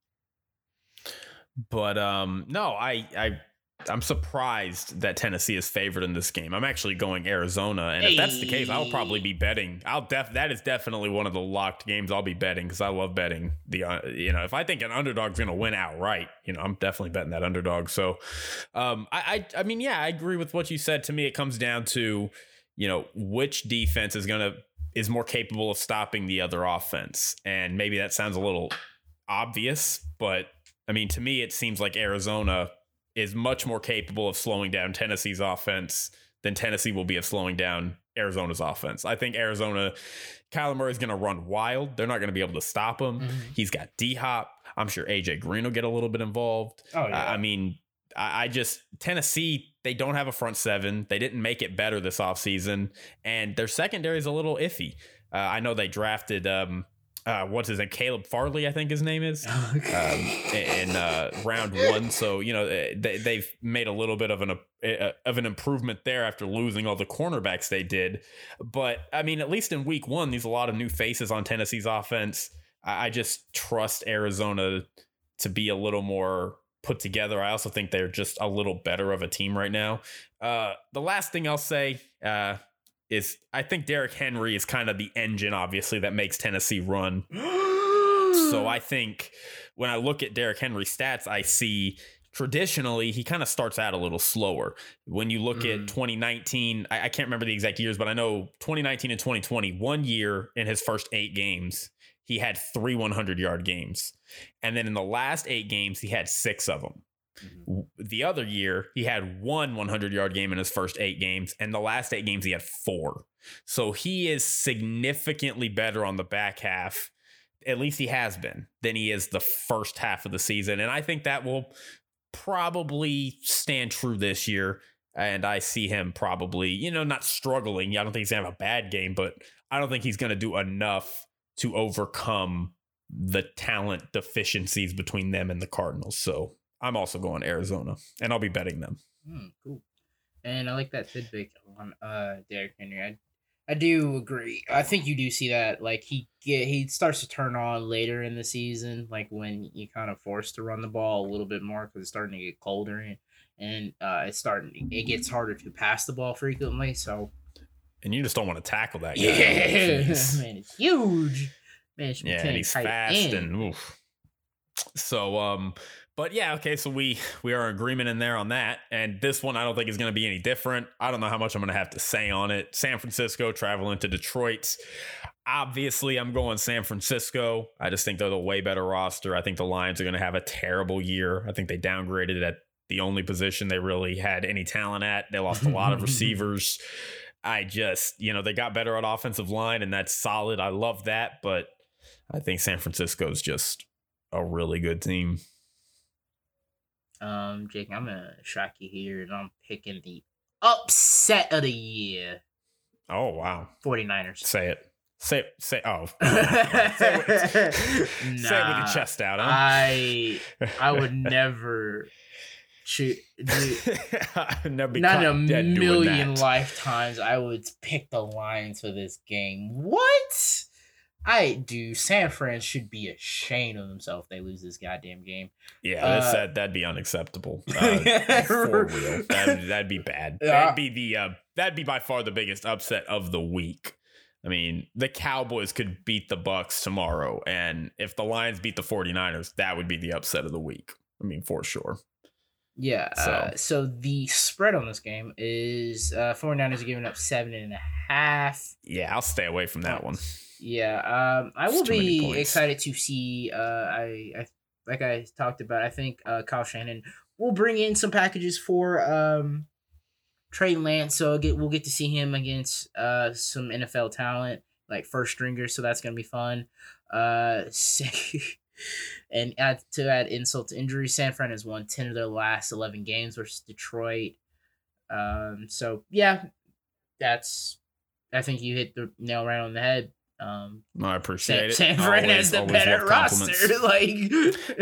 But um, no, I I I'm surprised that Tennessee is favored in this game. I'm actually going Arizona, and if that's the case, I'll probably be betting. I'll def that is definitely one of the locked games I'll be betting because I love betting. The uh, you know if I think an underdog's going to win outright, you know I'm definitely betting that underdog. So, um, I, I I mean yeah, I agree with what you said. To me, it comes down to you know which defense is going to is more capable of stopping the other offense, and maybe that sounds a little obvious, but I mean to me it seems like Arizona is much more capable of slowing down Tennessee's offense than Tennessee will be of slowing down Arizona's offense. I think Arizona, Kyler Murray is going to run wild. They're not going to be able to stop him. Mm-hmm. He's got D Hop. I'm sure AJ Green will get a little bit involved. Oh, yeah. I mean, I, I just, Tennessee, they don't have a front seven. They didn't make it better this offseason, and their secondary is a little iffy. Uh, I know they drafted um, uh, what's his name? Caleb Farley, I think his name is, um, in uh, round one. So you know eh, they, they've made a little bit of an uh, of an improvement there after losing all the cornerbacks they did. But I mean, at least in week one, there's a lot of new faces on Tennessee's offense. I, I just trust Arizona to be a little more put together. I also think they're just a little better of a team right now. Uh, the last thing I'll say, uh, is I think Derrick Henry is kind of the engine, obviously, that makes Tennessee run. so I think when I look at Derrick Henry's stats, I see traditionally he kind of starts out a little slower. When you look mm. at 2019, I, I, can't remember the exact years, but I know 2019 and 2020, one year in his first eight games, he had three 100 yard games. And then in the last eight games, he had six of them. Mm-hmm. The other year, he had one 100 yard game in his first eight games, and the last eight games, he had four. So he is significantly better on the back half. At least he has been than he is the first half of the season. And I think that will probably stand true this year. And I see him probably, you know, not struggling. I don't think he's going to have a bad game, but I don't think he's going to do enough to overcome the talent deficiencies between them and the Cardinals. So I'm also going Arizona, and I'll be betting them. Mm, cool. And I like that tidbit on uh Derrick Henry. I, I do agree. I think you do see that like he get he starts to turn on later in the season, like when you kind of forced to run the ball a little bit more because it's starting to get colder and and uh, it's starting it gets harder to pass the ball frequently. So and you just don't want to tackle that guy. Yeah, man, it's huge. Man, yeah, and he's fast end. and oof. So um but yeah, okay, so we we are agreement in there on that. And this one I don't think is going to be any different. I don't know how much I'm going to have to say on it. San Francisco traveling to Detroit. Obviously, I'm going San Francisco. I just think they're the way better roster. I think the Lions are going to have a terrible year. I think they downgraded at the only position they really had any talent at. They lost a lot of receivers. I just, you know, they got better at offensive line, and that's solid. I love that, but I think San Francisco is just a really good team. Um, Jake, I'm gonna shock you here, and I'm picking the upset of the year. Oh wow, 49ers. Say it. Say say oh. say, it with, nah, say it with your chest out. Huh? I I would never shoot. not in a million lifetimes I would pick the Lions for this game. What? I do. San Fran should be ashamed of themselves they lose this goddamn game. Yeah, uh, that, that'd be unacceptable. Uh, for real, that'd, that'd be bad. That'd be the uh, that'd be by far the biggest upset of the week. I mean, the Cowboys could beat the Bucs tomorrow, and if the Lions beat the 49ers, that would be the upset of the week. I mean, for sure. Yeah. So, uh, so the spread on this game is uh 49ers are giving up seven and a half. Yeah, I'll stay away from that one. Yeah, um, I will be excited to see. Uh, I, I like I talked about. I think uh, Kyle Shanahan will bring in some packages for um, Trey Lance, so get we'll get to see him against uh some NFL talent like first stringers. So that's gonna be fun. Uh, and add to add insult to injury, San Fran has won ten of their last eleven games versus Detroit. Um, so yeah, that's I think you hit the nail right on the head. Um, no, I appreciate San, it. San Fran has the better roster. Like,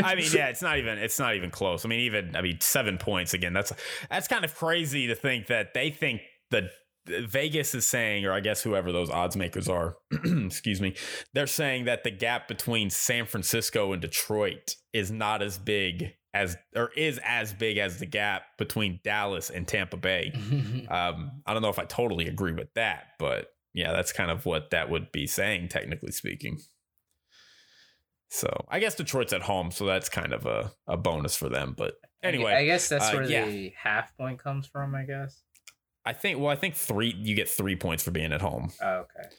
I mean, yeah, it's not even it's not even close. I mean, even I mean, seven points again. That's that's kind of crazy to think that they think that Vegas is saying, or I guess whoever those odds makers are, excuse me, they're saying that the gap between San Francisco and Detroit is not as big as or is as big as the gap between Dallas and Tampa Bay. Um, I don't know if I totally agree with that, but yeah, that's kind of what that would be saying, technically speaking. So I guess Detroit's at home, so that's kind of a, a bonus for them. But anyway, I guess that's uh, where yeah. the half point comes from. I guess. I think well, I think three you get three points for being at home. Oh, okay.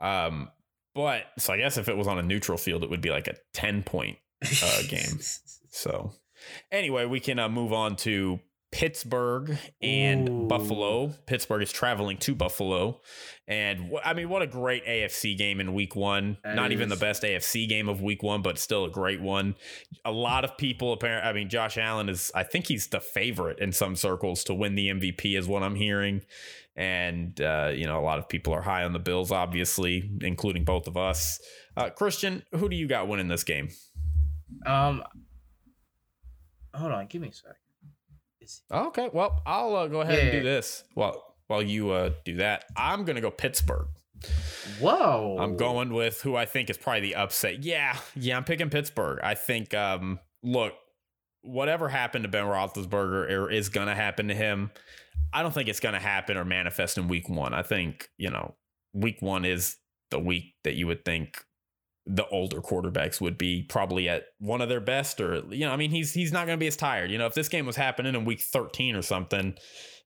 Um, but so I guess if it was on a neutral field, it would be like a ten point Uh, game. So, anyway, we can uh, move on to Pittsburgh and Ooh. Buffalo. Pittsburgh is traveling to Buffalo, and wh- I mean, what a great AFC game in Week One. That Not even the best AFC game of Week One, but still a great one. A lot of people, apparently, I mean, Josh Allen is. I think he's the favorite in some circles to win the MVP, is what I'm hearing. And uh, you know, a lot of people are high on the Bills, obviously, including both of us. Uh, Christian, who do you got winning this game? Um. Hold on. Give me a sec. Okay, well, I'll uh, go ahead and do this while while you uh, do that. I'm gonna go Pittsburgh. Whoa. I'm going with who I think is probably the upset. Yeah, yeah, I'm picking Pittsburgh. I think. Um, look, whatever happened to Ben Roethlisberger or is gonna happen to him. I don't think it's gonna happen or manifest in Week One. I think you know, Week One is the week that you would think the older quarterbacks would be probably at one of their best or you know I mean he's he's not going to be as tired you know if this game was happening in week 13 or something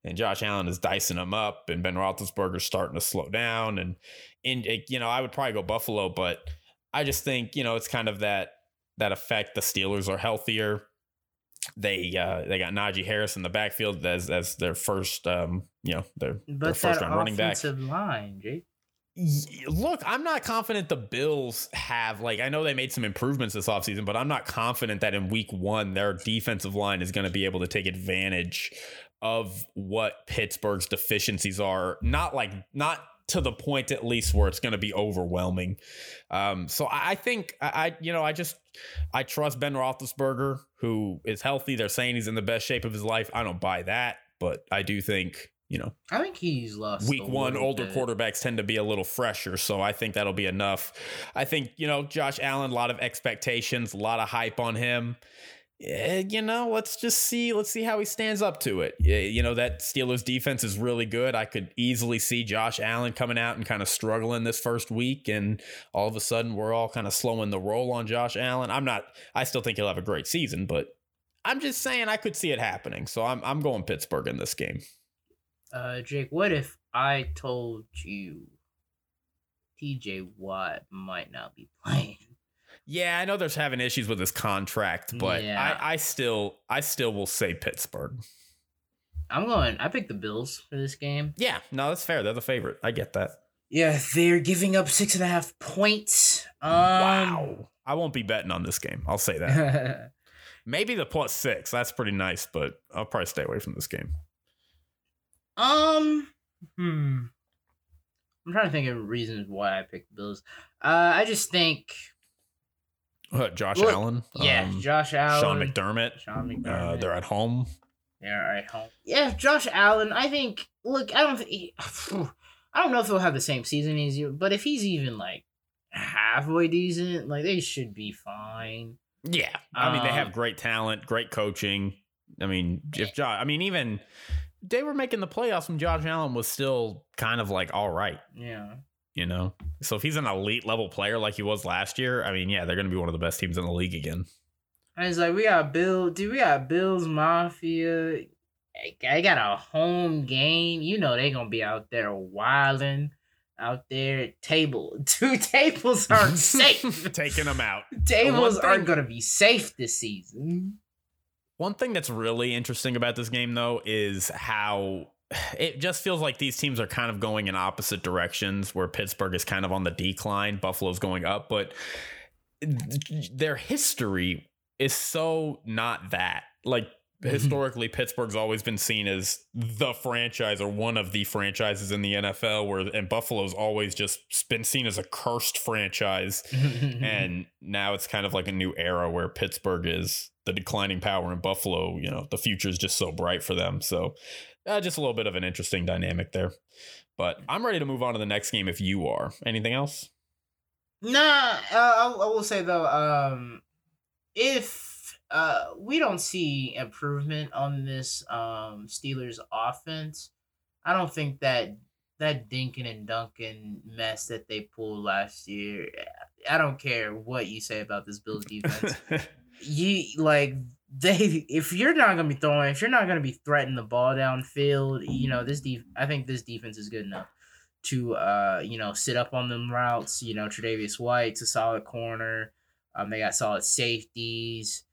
and Josh Allen is dicing him up and Ben Roethlisberger's starting to slow down and in you know I would probably go Buffalo but I just think you know it's kind of that that effect the Steelers are healthier they uh they got Najee Harris in the backfield as as their first um you know their, their first round running back line, Jake. Look, I'm not confident the Bills have like I know they made some improvements this offseason, but I'm not confident that in week 1 their defensive line is going to be able to take advantage of what Pittsburgh's deficiencies are. Not like not to the point at least where it's going to be overwhelming. Um, so I, think I you know I just I trust Ben Roethlisberger who is healthy. They're saying he's in the best shape of his life. I don't buy that, but I do think you know I think he's lost. week one older bit. quarterbacks tend to be a little fresher so i think that'll be enough. I think you know josh allen a lot of expectations a lot of hype on him. Eh, you know let's just see let's see how he stands up to it. You know that steelers defense is really good. I could easily see josh allen coming out and kind of struggling this first week and all of a sudden we're all kind of slowing the roll on josh allen. I'm not i still think he'll have a great season but i'm just saying i could see it happening so i'm, I'm going pittsburgh in this game Uh, Jake, what if I told you TJ Watt might not be playing? Yeah, I know there's having issues with his contract, but Yeah. I, I still I still will say Pittsburgh. I'm going. I picked the Bills for this game. Yeah, no, that's fair. They're the favorite. I get that. Yeah, they're giving up six and a half points. Um, wow. I won't be betting on this game. I'll say that. Maybe the plus six. That's pretty nice, but I'll probably stay away from this game. Um, hmm. I'm trying to think of reasons why I picked the Bills. Uh, I just think, Uh, Josh Look, Allen. yeah, um, Josh Allen, Sean McDermott. Sean Uh, McDermott. they're at home. They're at home. Yeah, Josh Allen. I think. Look, I don't. Think, I don't know if he'll have the same season as you, but if he's even like halfway decent, like they should be fine. Yeah, I mean they have Um, great talent, great coaching. I mean, if Josh, I mean even they were making the playoffs when Josh Allen was still kind of like all right. Yeah. you know. So if he's an elite level player like he was last year, I mean, yeah, they're going to be one of the best teams in the league again. And it's like we got Bill. Dude, we got Bills Mafia. I got a home game. You know they gonna be out there wilding, out there. Table two tables aren't safe. Taking them out. tables aren't gonna be safe this season. One thing that's really interesting about this game, though, is how it just feels like these teams are kind of going in opposite directions, where Pittsburgh is kind of on the decline, Buffalo's going up, but their history is so not that. Like, historically, Pittsburgh's always been seen as the franchise or one of the franchises in the NFL, where and Buffalo's always just been seen as a cursed franchise. and now it's kind of like a new era where Pittsburgh is the declining power in Buffalo. You know, the future is just so bright for them. So, uh, just a little bit of an interesting dynamic there. But I'm ready to move on to the next game if you are. Anything else? Nah, uh, I, I will say though, um, if uh, we don't see improvement on this um Steelers offense. I don't think that that Dinkin and Duncan mess that they pulled last year. I don't care what you say about this Bills defense. you like they if you're not gonna be throwing, if you're not gonna be threatening the ball downfield, you know this def- I think this defense is good enough to uh you know sit up on them routes. You know Tre'Davious White's a solid corner. Um, they got solid safeties.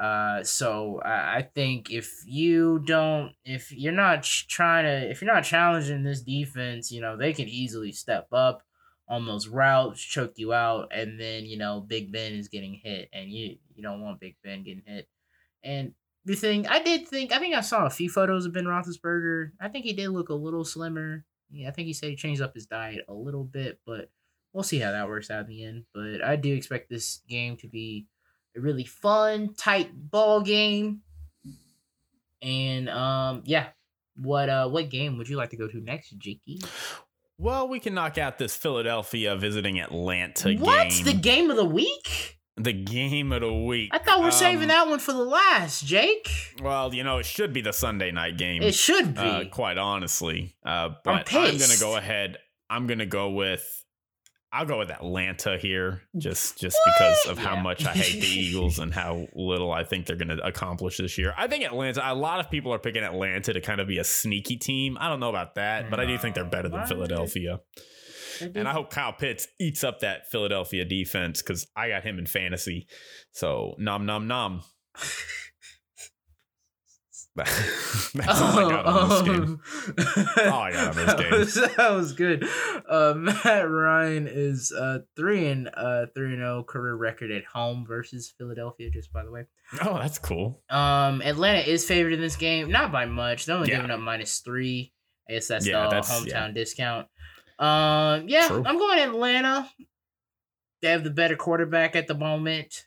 Uh, so I, think if you don't, if you're not trying to, if you're not challenging this defense, you know they can easily step up on those routes, choke you out, and then you know Big Ben is getting hit, and you you don't want Big Ben getting hit. And the thing I did think, I think I saw a few photos of Ben Roethlisberger. I think he did look a little slimmer. Yeah, I think he said he changed up his diet a little bit, but we'll see how that works out in the end. But I do expect this game to be a really fun, tight ball game. And um, yeah, what uh, what game would you like to go to next, Jakey? well, we can knock out this Philadelphia visiting Atlanta What's game. the game of the week? The game of the week. I thought we're saving Um, that one for the last, Jake. Well, you know, it should be the Sunday night game. It should be. uh, quite honestly. Uh, but I'm, gonna go ahead. I'm gonna go with. I'll go with Atlanta here, just just because of how much I hate the Eagles and how little I think they're gonna accomplish this year. I think Atlanta. A lot of people are picking Atlanta to kind of be a sneaky team. I don't know about that, but I do think they're better Why? than Philadelphia. And I hope Kyle Pitts eats up that Philadelphia defense because I got him in fantasy. So nom nom nom. That's all I got on this game. all I got on this game. That was, that was good. Uh, Matt Ryan is uh three and uh three and zero career record at home versus Philadelphia. Just by the way, Oh, that's cool. um, Atlanta is favored in this game, not by much. They're only Yeah. giving up minus three. I guess that's Yeah, the that's- hometown yeah. discount. Um, yeah, True. I'm going Atlanta. They have the better quarterback at the moment.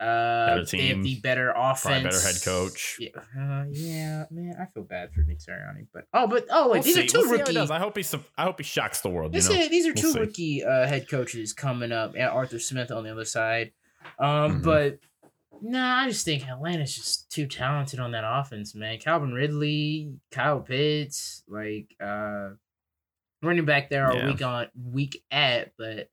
Uh, Better they have the better offense. Probably better head coach. Yeah, uh, yeah, man, I feel bad for Nick Sirianni, but oh, but oh, wait, We'll these see. are 2 We'll rookie. I hope he. su- I hope he shocks the world. You know? is, these are We'll 2 see. rookie uh, head coaches coming up, and Arthur Smith on the other side. Um, Mhm. but nah, I just think Atlanta's just too talented on that offense, man. Calvin Ridley, Kyle Pitts, like uh, running back there are Yeah. weak on weak at, but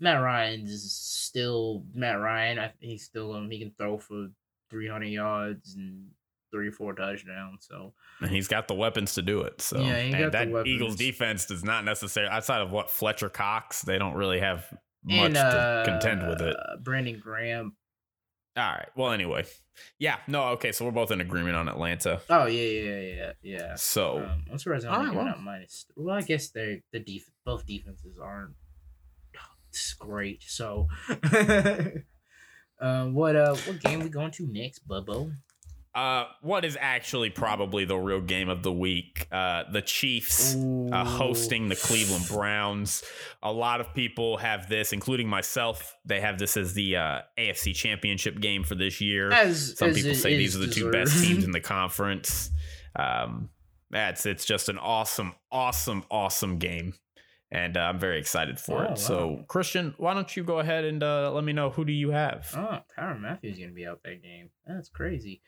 Matt Ryan is still Matt Ryan. I he's still um, he can throw for three hundred yards and three or four touchdowns. So and he's got the weapons to do it. So Yeah, he and got the that weapons. Eagles defense does not necessarily outside of what Fletcher Cox. They don't really have much and uh, to contend with it. Brandon Graham. All right. Well, anyway, yeah. No. Okay. So we're both in agreement on Atlanta. Oh yeah, yeah, yeah, yeah. So Um, I'm surprised I'm right, well. minus. Well, I guess they the def- both defenses aren't it's great. So, um, what uh, what game we going to next, Bubbo? uh, what is actually probably the real game of the week? Uh, the Chiefs. uh, hosting the Cleveland Browns. A lot of people have this, including myself. They have this as the uh, AFC Championship game for this year. As Some as people say these are the two best teams in the conference. Um, that's it's just an awesome, awesome, awesome game, and uh, I'm very excited for Oh, it. So. Christian, why don't you go ahead and uh, let me know who do you have? Oh, Tyrann Mathieu gonna be out that game. That's crazy.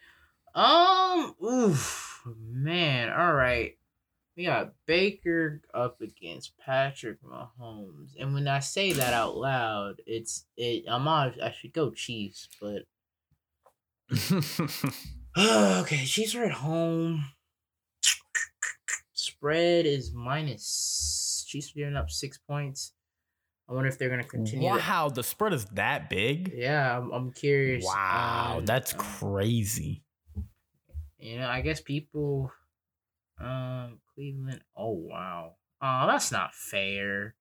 Um, oof, man. All right, we got Baker up against Patrick Mahomes, and when I say that out loud, it's it. I'm on. I should go Chiefs, but okay, Chiefs are at home. Spread is minus. Chiefs are giving up six points. I wonder if they're gonna continue. to- wow, the spread is that big. Yeah, I'm, I'm curious. Wow, um, that's um, crazy. You know, I guess people. Um, Cleveland. Oh wow. Oh, that's not fair.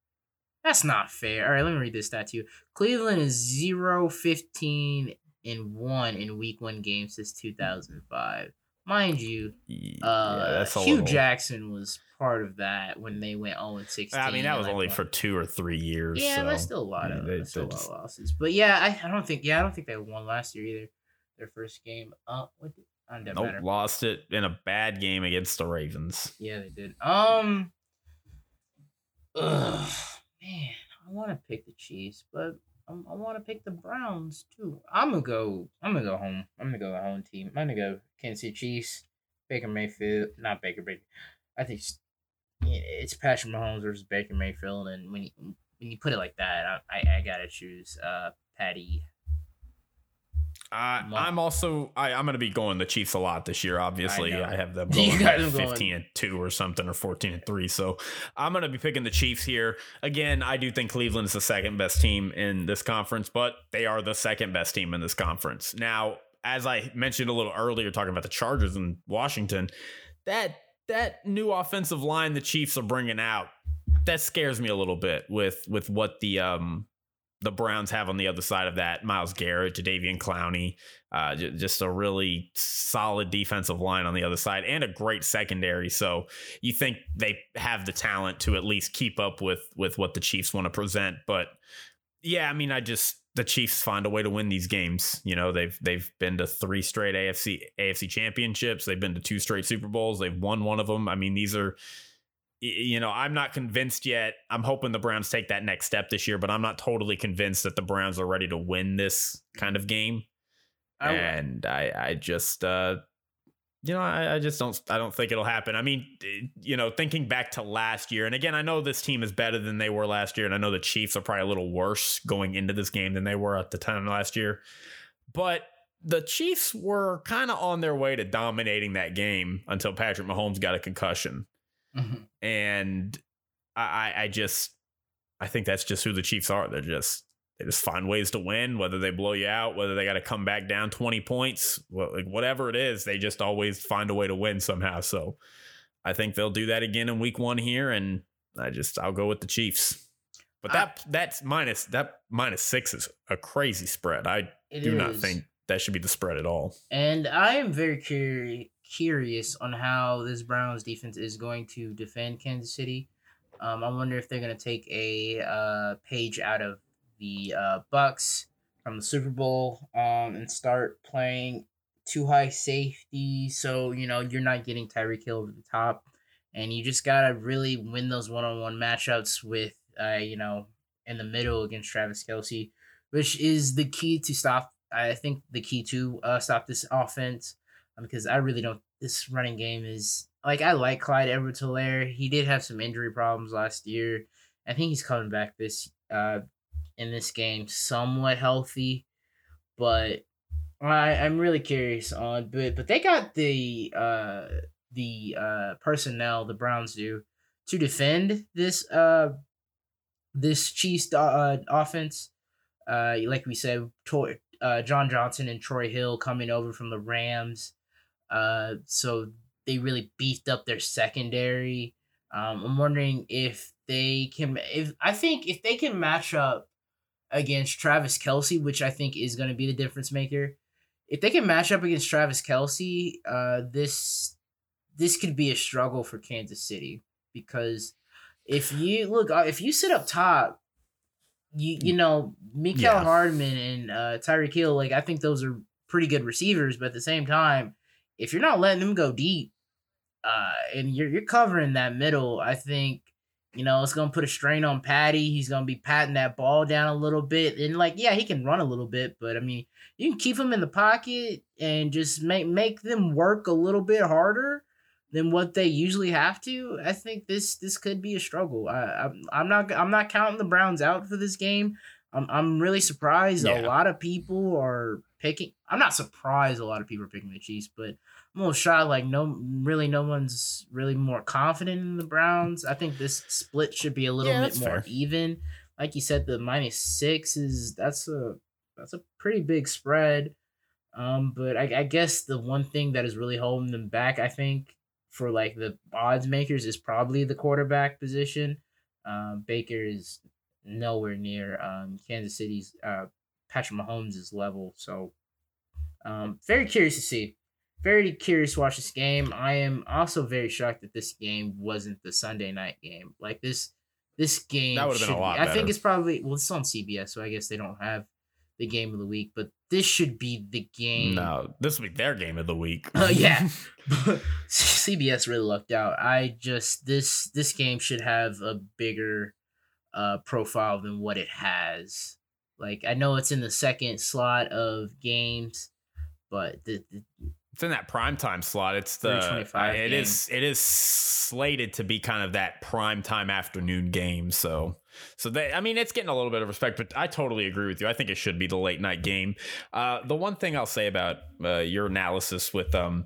That's not fair. All right, let me read this stat to you. Cleveland is 0 15 and 1 in week one games since 2005. Mind you, Yeah, uh, Hue little- Jackson was part of that when they went 0 and 16. I mean, that was like, only for two or three years. Yeah, so. that's still a lot yeah, of they- still a lot of losses. But yeah, I, I don't think yeah, I don't think they won last year either. Their first game. Uh what did, uh, doesn't Nope, matter. lost it in a bad game against the Ravens. Yeah, they did. Um ugh, man, I want to pick the Chiefs, but I, I want to pick the Browns too. I'm gonna go. I'm gonna go home. I'm gonna go the home team. I'm gonna go Kansas City Chiefs. Baker Mayfield, not Baker Baker. I think it's, Patrick Mahomes versus Baker Mayfield, and when you when you put it like that, I I, I gotta choose uh Patty uh, I'm also I, am going to be going the Chiefs a lot this year. Obviously, I, I have them going them 15 going. and two or something, or 14 and three. So I'm going to be picking the Chiefs here. Again, I do think Cleveland is the second best team in this conference, but they are the second best team in this conference. Now, as I mentioned a little earlier, talking about the Chargers in Washington, that that new offensive line the Chiefs are bringing out that scares me a little bit with with what the um the Browns have on the other side of that Myles Garrett, Jadeveon Clowney, uh, j- just a really solid defensive line on the other side and a great secondary. So you think they have the talent to at least keep up with with what the Chiefs want to present. But yeah, I mean, I just the Chiefs find a way to win these games. You know, they've they've been to three straight AFC AFC championships. They've been to two straight Super Bowls. They've won one of them. I mean, these are you know, I'm not convinced yet. I'm hoping the Browns take that next step this year, but I'm not totally convinced that the Browns are ready to win this kind of game. I and I, I just, uh, you know, I, I, just don't, I don't think it'll happen. I mean, you know, thinking back to last year, and again, I know this team is better than they were last year, and I know the Chiefs are probably a little worse going into this game than they were at the time last year, but the Chiefs were kind of on their way to dominating that game until Patrick Mahomes got a concussion. Mm-hmm. And I, I just, I think that's just who the Chiefs are. They're just, they just find ways to win, whether they blow you out, whether they got to come back down 20 points, like whatever it is, they just always find a way to win somehow. So I think they'll do that again in week one here. And I just, I'll go with the Chiefs. But that, I, that's minus, that minus six is a crazy spread. I do is. not think that should be the spread at all. And I am very curious curious on how this Browns defense is going to defend Kansas City. Um, I wonder if they're going to take a uh, page out of the uh, Bucs from the Super Bowl um, and start playing too high safety. So you know you're not getting Tyreek Hill over the top, and you just gotta really win those one on one matchups with uh, you know in the middle against Travis Kelce, which is the key to stop. I think the key to uh, stop this offense because I really don't. This running game is like I like Clyde Edwards-Helaire. He did have some injury problems last year. I think he's coming back this uh in this game somewhat healthy, but I I'm really curious on but but they got the uh the uh personnel the Browns do to defend this uh this Chiefs uh, offense. Uh, like we said, Tor- uh, John Johnson and Troy Hill coming over from the Rams. Uh, so they really beefed up their secondary. Um, I'm wondering if they can. If I think if they can match up against Travis Kelce, which I think is going to be the difference maker. If they can match up against Travis Kelce, uh, this this could be a struggle for Kansas City because if you look, uh, if you sit up top, you you know Mecole yeah. Hardman and uh, Tyreek Hill, like I think those are pretty good receivers, but at the same time, if you're not letting them go deep, uh, and you're you're covering that middle, I think you know it's gonna put a strain on Patty. He's gonna be patting that ball down a little bit, and like yeah, he can run a little bit, but I mean you can keep him in the pocket and just make make them work a little bit harder than what they usually have to. I think this this could be a struggle. I, I'm I'm not I'm not counting the Browns out for this game. I'm I'm really surprised. Yeah. A lot of people are picking. I'm not surprised. A lot of people are picking the Chiefs, but I'm a little shocked. Like no, really, no one's really more confident in the Browns. I think this split should be a little yeah, bit more fair. even. Like you said, the minus six is that's a that's a pretty big spread. Um, but I, I guess the one thing that is really holding them back, I think, for like the odds makers, is probably the quarterback position. Um, Baker is nowhere near um, Kansas City's uh, Patrick Mahomes' level. So, um, very curious to see. Very curious to watch this game. I am also very shocked that this game wasn't the Sunday night game. Like this, this game. That would have been a lot. Be, I think it's probably well, it's on CBS, so I guess they don't have the game of the week. But this should be the game. No, this will be their game of the week. uh, yeah, CBS really lucked out. I just this this game should have a bigger uh, profile than what it has. Like I know it's in the second slot of games, but the, the it's in that prime time slot. It's the uh, it is, it is slated to be kind of that prime time afternoon game. So so they I mean it's getting a little bit of respect, but I totally agree with you. I think it should be the late night game. Uh, the one thing I'll say about uh, your analysis with um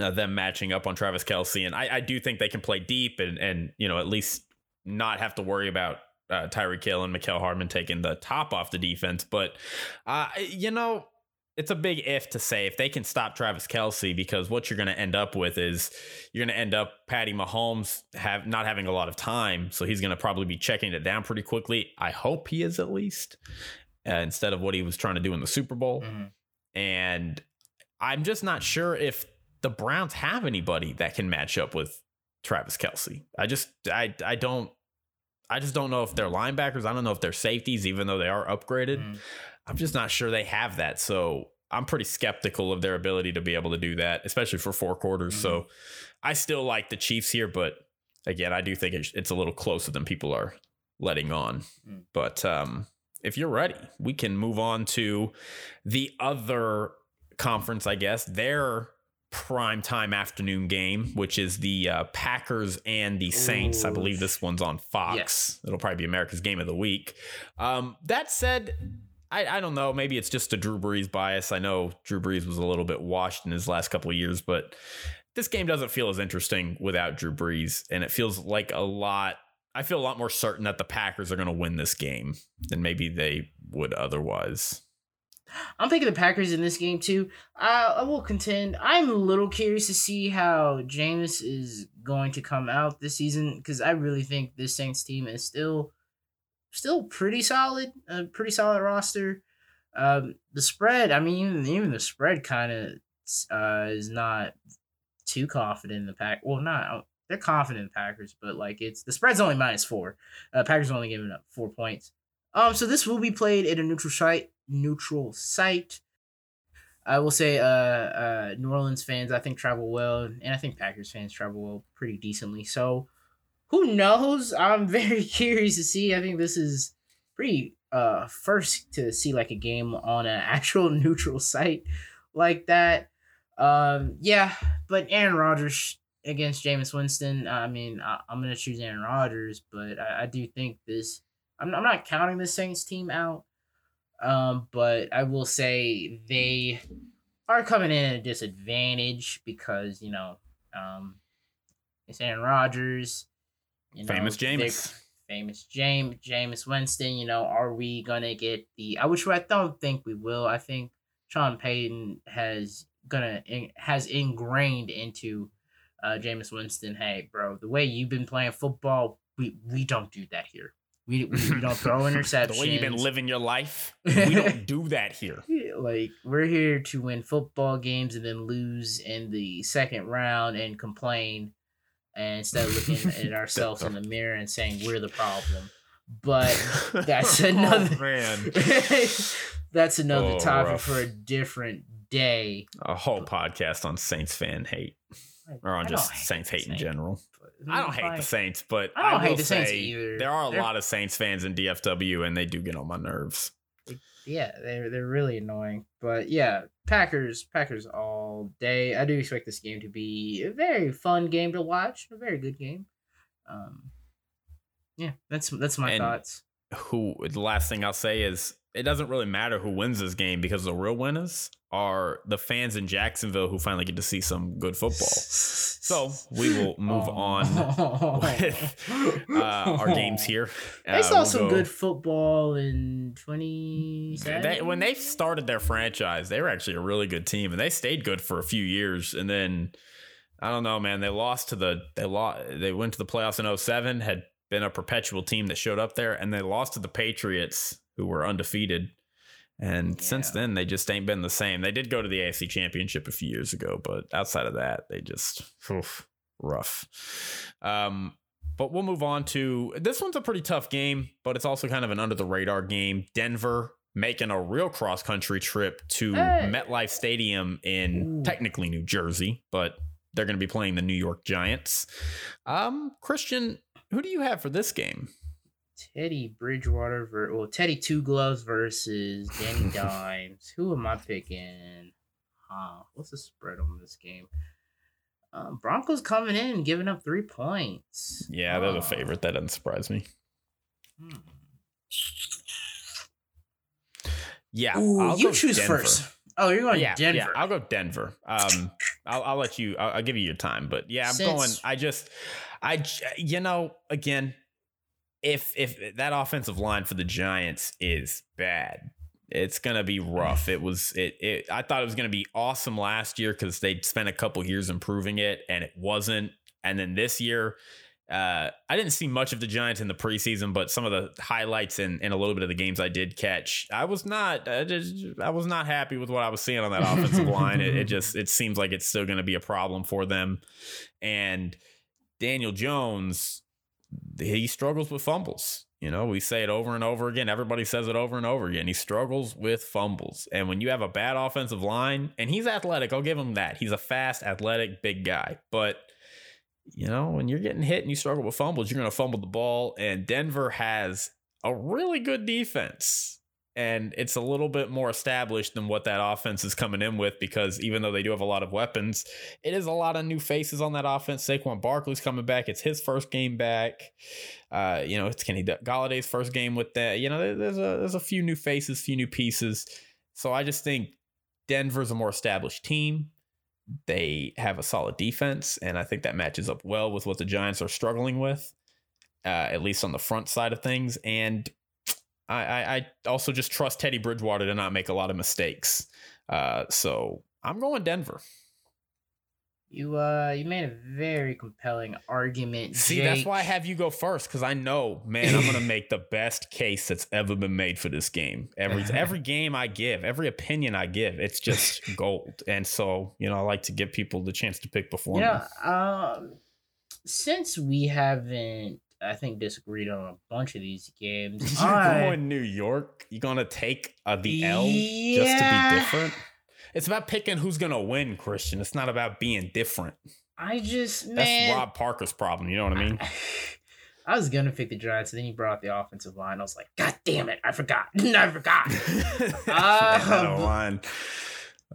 uh, them matching up on Travis Kelce, and I, I do think they can play deep and and you know at least not have to worry about uh, Tyreek Hill and Mecole Hardman taking the top off the defense. But uh, you know it's a big if to say if they can stop Travis Kelce because what you're going to end up with is you're going to end up Patty Mahomes have not having a lot of time, so he's going to probably be checking it down pretty quickly. I hope he is at least uh, instead of what he was trying to do in the Super Bowl. Mm-hmm. And I'm just not sure if the Browns have anybody that can match up with Travis Kelce. I just I I don't I just don't know if they're linebackers. I don't know if they're safeties, even though they are upgraded. Mm. I'm just not sure they have that. So I'm pretty skeptical of their ability to be able to do that, especially for four quarters. Mm-hmm. So I still like the Chiefs here, but again, I do think it's a little closer than people are letting on. Mm. But um, if you're ready, we can move on to the other conference, I guess. Their prime time afternoon game, which is the uh, Packers and the Saints. Ooh. I believe this one's on Fox. Yes. It'll probably be America's game of the week. Um, that said, I, I don't know. Maybe it's just a Drew Brees bias. I know Drew Brees was a little bit washed in his last couple of years, but this game doesn't feel as interesting without Drew Brees. And it feels like a lot. I feel a lot more certain that the Packers are going to win this game than maybe they would otherwise. I'm thinking the Packers in this game too. I, I will contend. I'm a little curious to see how Jameis is going to come out this season because I really think this Saints team is still still pretty solid, a pretty solid roster. Um, the spread, I mean, even, even the spread kind of uh, is not too confident in the pack. Well, not they're confident in the Packers, but like it's the spread's only minus four. Uh, Packers only giving up four points. Um, so this will be played at a neutral site. Neutral site. I will say, uh, uh, New Orleans fans I think travel well, and I think Packers fans travel well pretty decently. So who knows? I'm very curious to see. I think this is pretty uh first to see like a game on an actual neutral site like that. Um, yeah, but Aaron Rodgers against Jameis Winston. I mean, I, am gonna choose Aaron Rodgers, but I, I do think this. I'm, I'm not counting the Saints team out. Um, but I will say they are coming in at a disadvantage because you know, um, it's Aaron Rodgers. You know, famous Jameis. Famous James Jameis Winston. You know, are we gonna get the? I wish I don't think we will. I think Sean Payton has gonna has ingrained into uh Jameis Winston. Hey, bro, the way you've been playing football, we we don't do that here. We, we, we don't throw interceptions. the way you've been living your life, we don't do that here. Like we're here to win football games and then lose in the second round and complain and instead of looking at ourselves in the mirror and saying we're the problem. But that's oh, another oh, that's another oh, topic rough. for a different day. A whole podcast on Saints fan hate, or on just Saints hate in general. I don't hate the Saints, but I don't I hate the Saints either. There are a They're, lot of Saints fans in DFW, and they do get on my nerves. Yeah, they're they're really annoying. But yeah, Packers, Packers all day. I do expect this game to be a very fun game to watch, a very good game. Um, yeah, that's that's my and thoughts. Who the last thing I'll say is it doesn't really matter who wins this game because the real winners are the fans in Jacksonville who finally get to see some good football. So we will move oh. on with uh, our games here. They uh, saw we'll some go. good football in 2017. when they started their franchise, they were actually a really good team and they stayed good for a few years. And then I don't know, man, they lost to the they lost they went to the playoffs in 07, had been a perpetual team that showed up there, and they lost to the Patriots, who were undefeated and yeah. since then, they just ain't been the same. They did go to the AFC Championship a few years ago, but outside of that, they just oof, rough. Um, but we'll move on to this one's a pretty tough game, but it's also kind of an under the radar game. Denver making a real cross country trip to hey. MetLife Stadium in Ooh. technically New Jersey, but they're going to be playing the New York Giants. Um, Christian, who do you have for this game? Teddy Bridgewater ver well Teddy Two Gloves versus Danny Dimes. Who am I picking? Huh. What's the spread on this game? Um, Broncos coming in giving up three points. Yeah, they're the Uh, favorite. That doesn't surprise me. hmm. Yeah, Ooh, I'll you choose Denver. first. Oh, you're going yeah, Denver. yeah, I'll go Denver. Um, I'll, I'll let you. I'll, I'll give you your time, but yeah, I'm going. I just, I, you know, again, if if that offensive line for the Giants is bad, it's gonna be rough. It was it. it I thought it was gonna be awesome last year because they'd spent a couple years improving it, and it wasn't. And then this year, uh, I didn't see much of the Giants in the preseason, but some of the highlights and, and a little bit of the games I did catch, I was not, I, just, I was not happy with what I was seeing on that offensive line. It, it just, it seems like it's still going to be a problem for them. And Daniel Jones, he struggles with fumbles. You know, we say it over and over again. Everybody says it over and over again. He struggles with fumbles. And when you have a bad offensive line, and he's athletic, I'll give him that. He's a fast, athletic, big guy. But you know, when you're getting hit and you struggle with fumbles, you're going to fumble the ball. And Denver has a really good defense. And it's a little bit more established than what that offense is coming in with because even though they do have a lot of weapons, it is a lot of new faces on that offense. Saquon Barkley's coming back. It's his first game back. Uh, you know, it's Kenny Golladay's first game with that. You know, there's a there's a few new faces, few new pieces. So I just think Denver's a more established team they have a solid defense, and I think that matches up well with what the Giants are struggling with, uh, at least on the front side of things. And I, I, I also just trust Teddy Bridgewater to not make a lot of mistakes. Uh, so I'm going Denver. You uh you made a very compelling argument. See, that's why I have you go first because I know, man, I'm gonna make the best case that's ever been made for this game. Every every game I give, every opinion I give, it's just gold. And so, you know, I like to give people the chance to pick before me. Yeah, um since we haven't I think disagreed on a bunch of these games. You're I, going New York. You're gonna take uh, the L just to be different. It's about picking who's gonna win, Christian. It's not about being different. I just That's man Rob Parker's problem. You know what I mean? I was gonna pick the Giants, and then you brought the offensive line. I was like, God damn it, I forgot. I forgot. Um, line.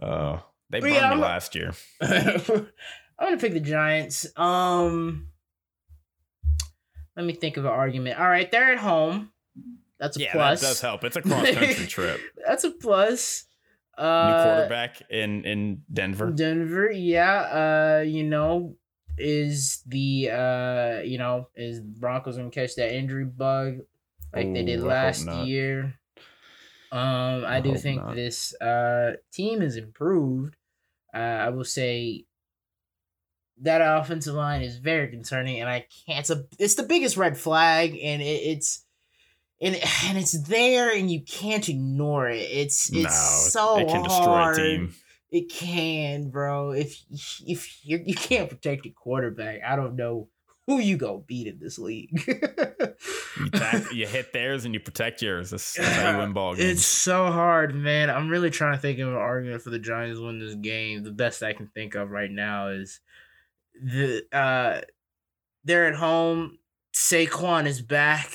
Uh, they burned yeah, me last year. I'm gonna pick the Giants. Um let me think of an argument. All right, they're at home. That's a Yeah, plus. that does help. It's a cross country trip. That's a plus. Uh, New quarterback in in Denver. Denver, yeah. Uh, you know, is the uh, you know, is Broncos gonna catch that injury bug like they did last year? Um, I, I do think not. this uh team has improved. Uh, I will say that offensive line is very concerning, and I can't. It's a it's the biggest red flag, and it, it's. And, and it's there and you can't ignore it. It's it's no, so it can destroy hard. a team. It can, bro. If if you're, you can't protect your quarterback, I don't know who you go beat in this league. You, tack, you hit theirs and you protect yours. That's, that's how you win ball games. it's so hard, man. I'm really trying to think of an argument for the Giants win this game. The best I can think of right now is the uh they're at home. Saquon is back.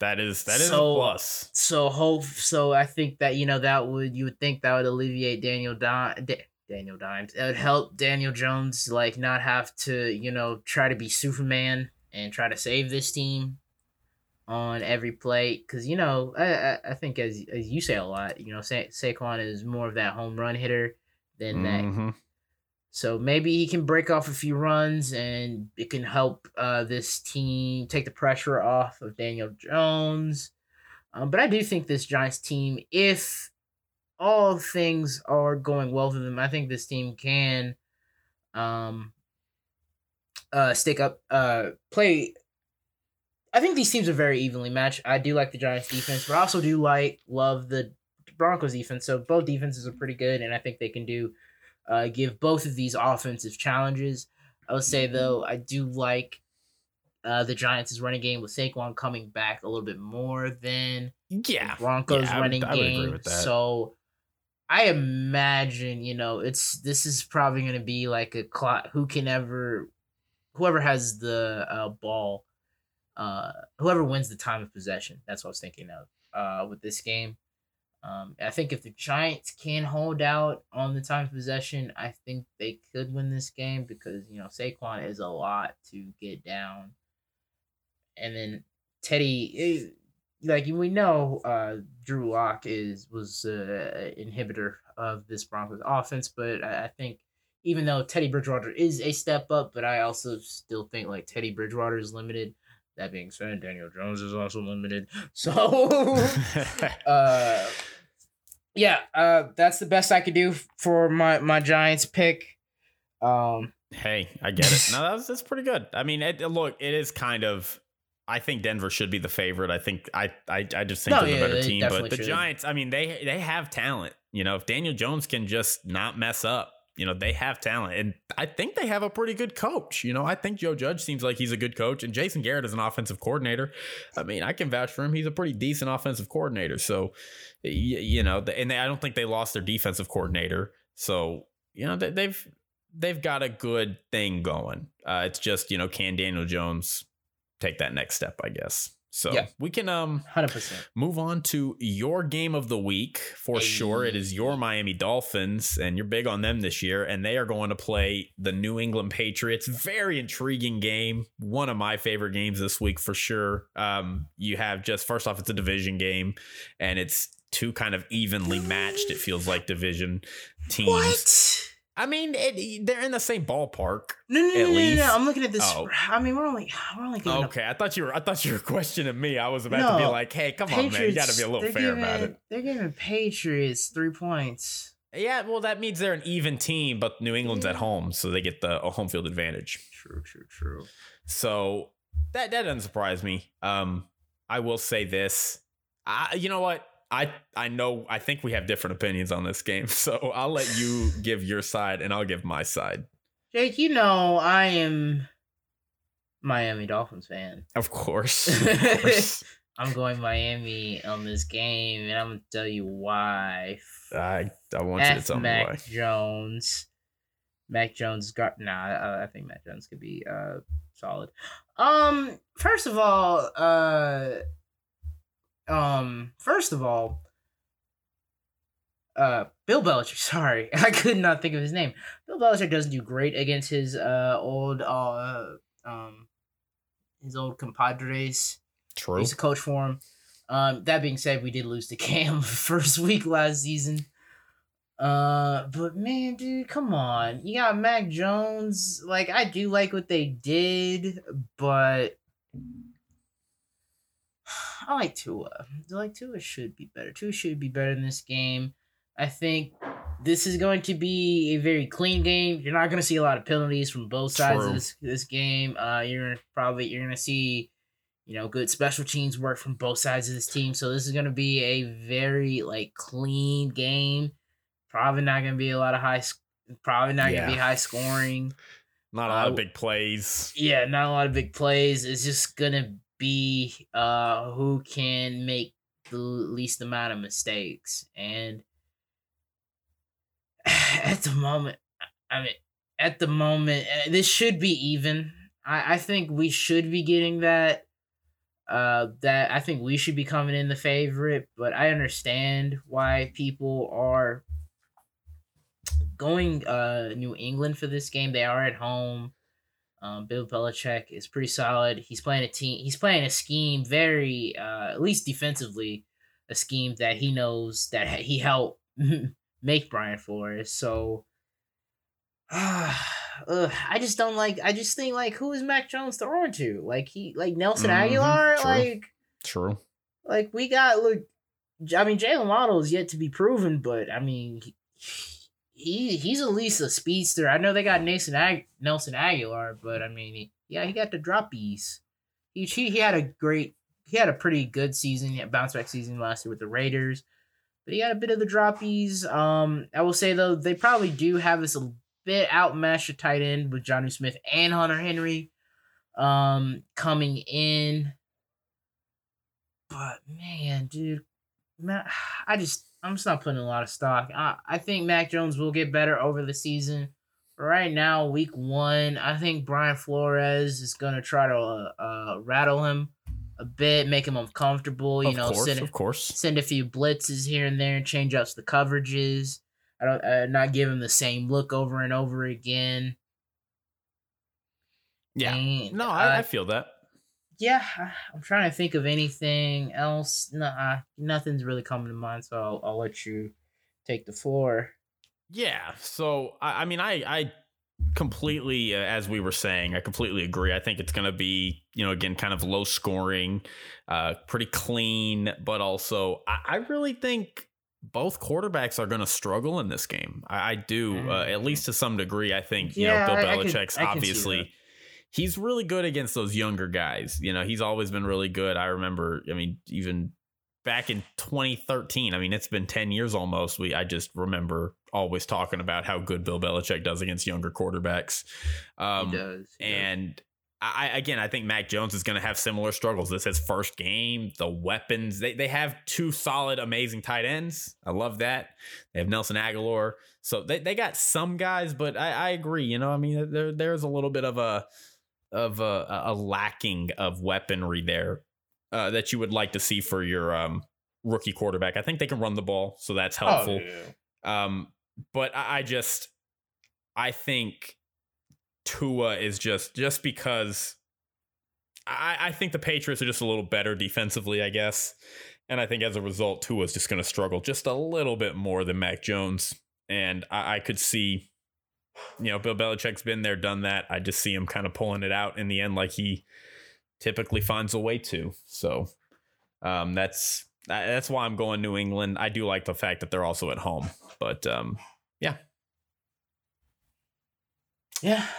that is that is So- a plus. So hope so I think that you know that would you would think that would alleviate Daniel Di- Da- Daniel Dimes. It would help Daniel Jones like not have to, you know, try to be Superman and try to save this team on every play cuz you know, I, I I think as as you say a lot, you know, Sa- Saquon is more of that home run hitter than that Mhm. So maybe he can break off a few runs and it can help uh, this team take the pressure off of Daniel Jones. Um, but I do think this Giants team, if all things are going well for them, I think this team can um, uh, stick up, uh, play. I think these teams are very evenly matched. I do like the Giants defense, but I also do like, love the Broncos defense. So both defenses are pretty good, and I think they can do uh, give both of these offensive challenges. I would say though, I do like uh, the Giants' running game with Saquon coming back a little bit more than Yeah. Broncos Yeah, I would- running I would game. So I imagine you know it's this is probably going to be like a clock. Who can ever, whoever has the uh, ball uh, whoever wins the time of possession. That's what I was thinking of uh, with this game. Um, I think if the Giants can hold out on the time of possession, I think they could win this game because you know Saquon is a lot to get down, and then Teddy, eh, like we know, uh, Drew Lock is was uh, inhibitor of this Broncos offense, but I, I think even though Teddy Bridgewater is a step up, but I also still think like Teddy Bridgewater is limited. That being said, Daniel Jones is also limited. So, uh, yeah, uh, that's the best I could do for my my Giants pick. Um, hey, I get it. No, that's that's pretty good. I mean, it, look, it is kind of. I think Denver should be the favorite. I think I I, I just think No, they're yeah, the better they team. But the should. Giants, I mean, they they have talent. You know, if Daniel Jones can just not mess up, you know, they have talent, and I think they have a pretty good coach. You know, I think Joe Judge seems like he's a good coach, and Jason Garrett is an offensive coordinator. I mean, I can vouch for him. He's a pretty decent offensive coordinator. So, you know, and they, I don't think they lost their defensive coordinator. So, you know, they, they've they've got a good thing going. Uh, it's just you know, can Daniel Jones take that next step? I guess. So Yeah. we can um hundred percent. move on to your game of the week for sure. It is your Miami Dolphins, and you're big on them this year, and they are going to play the New England Patriots. Very intriguing game. One of my favorite games this week for sure. Um, you have just first off, it's a division game, and it's two kind of evenly matched. It feels like division teams. What? I mean, it, they're in the same ballpark. No, no, no, no, no, no. I'm looking at this. Oh. I mean, we're only we're only giving up Okay, I thought you were. I thought you were questioning me. I was about to be like, "Hey, come on, man! You got to be a little fair about it." They're giving Patriots three points. Yeah, well, that means they're an even team, but New England's at home, so they get the a home field advantage. True, true, true. So that that doesn't surprise me. Um, I will say this. I, you know what? I I know. I think we have different opinions on this game, so I'll let you give your side, and I'll give my side. Jake, you know I am Miami Dolphins fan. Of course. Of course. I'm going Miami on this game, and I'm gonna tell you why. I I want you to F tell me Mac why. Jones. Mac Jones got nah. I, I think Mac Jones could be uh solid. Um, first of all, uh, um, first of all, uh, Bill Belichick. Sorry, I could not think of his name. Bill Belichick doesn't do great against his uh old uh um his old compadres. True. He's a coach for him. Um, that being said, we did lose to Cam first week last season. Uh, but man, dude, come on. You got Mac Jones. Like, I do like what they did, but I like Tua. I like Tua should be better. Tua should be better in this game. I think this is going to be a very clean game. You're not going to see a lot of penalties from both sides True. of this this game. Uh, you're probably you're going to see you know, good special teams work from both sides of this team. So this is going to be a very like clean game. Probably not going to be a lot of high. Probably not going to be high scoring. Not a lot Uh, of big plays. Yeah, not a lot of big plays. It's just going to be uh who can make the least amount of mistakes. And at the moment, I mean, at the moment, uh, this should be even. I, I think we should be getting that. Uh, that I think we should be coming in the favorite, but I understand why people are going uh New England for this game. They are at home. Um, Bill Belichick is pretty solid. He's playing a team. He's playing a scheme very, uh, at least defensively, a scheme that he knows that he helped make Brian Flores. So, uh, I just don't like. I just think like, who is Mac Jones throwing to? Like he, like Nelson Mhm, Agholor. true. Like, True. like we got look. I mean, Jaylen Waddle is yet to be proven, but I mean, he, he he's at least a speedster. I know they got Nelson Ag- Nelson Agholor, but I mean, he, yeah, he got the droppies. He, he had a great, he had a pretty good season, bounce back season last year with the Raiders, but he got a bit of the droppies. Um, I will say though, they probably do have this a bit outmatched at tight end with Jonnu Smith and Hunter Henry, um, coming in. But man, dude, Matt, I just I'm just not putting a lot of stock. I I think Mac Jones will get better over the season. right now, week one, I think Brian Flores is gonna try to uh, uh, rattle him a bit, make him uncomfortable. You of know, course, send of course. send a few blitzes here and there, change up the coverages. I don't uh, not give him the same look over and over again. Yeah. And, No, I, I feel that. Yeah, I'm trying to think of anything else. No, uh, nothing's really coming to mind, so I'll, I'll let you take the floor. Yeah. So I, I mean, I I completely, uh, as we were saying, I completely agree. I think it's going to be, you know, again, kind of low scoring, uh, pretty clean, but also I, I really think both quarterbacks are going to struggle in this game. I, I do, uh, at least to some degree. I think you Yeah, know Bill I- I Belichick's I can obviously. He's really good against those younger guys. You know, he's always been really good. I remember, I mean, even back in 2013, I mean, it's been 10 years almost. We I just remember always talking about how good Bill Belichick does against younger quarterbacks. Um, he does. he and I I- again, I think Mac Jones is going to have similar struggles. This is his first game. The weapons they they have two solid, amazing tight ends. I love that. They have Nelson Agholor, so they, they got some guys, but I, I agree. You know, I mean, there there's a little bit of a of a, a lacking of weaponry there uh, that you would like to see for your um, rookie quarterback. I think they can run the ball, so that's Oh, helpful. yeah. Um, but I, I just, I think Tua is just just because I, I think the Patriots are just a little better defensively, I guess, and I think as a result, Tua is just going to struggle just a little bit more than Mac Jones, and I, I could see. You know, Bill Belichick's been there, done that. I just see him kind of pulling it out in the end, like he typically finds a way to. So, um, that's that's why I'm going New England. I do like the fact that they're also at home, but um, Yeah.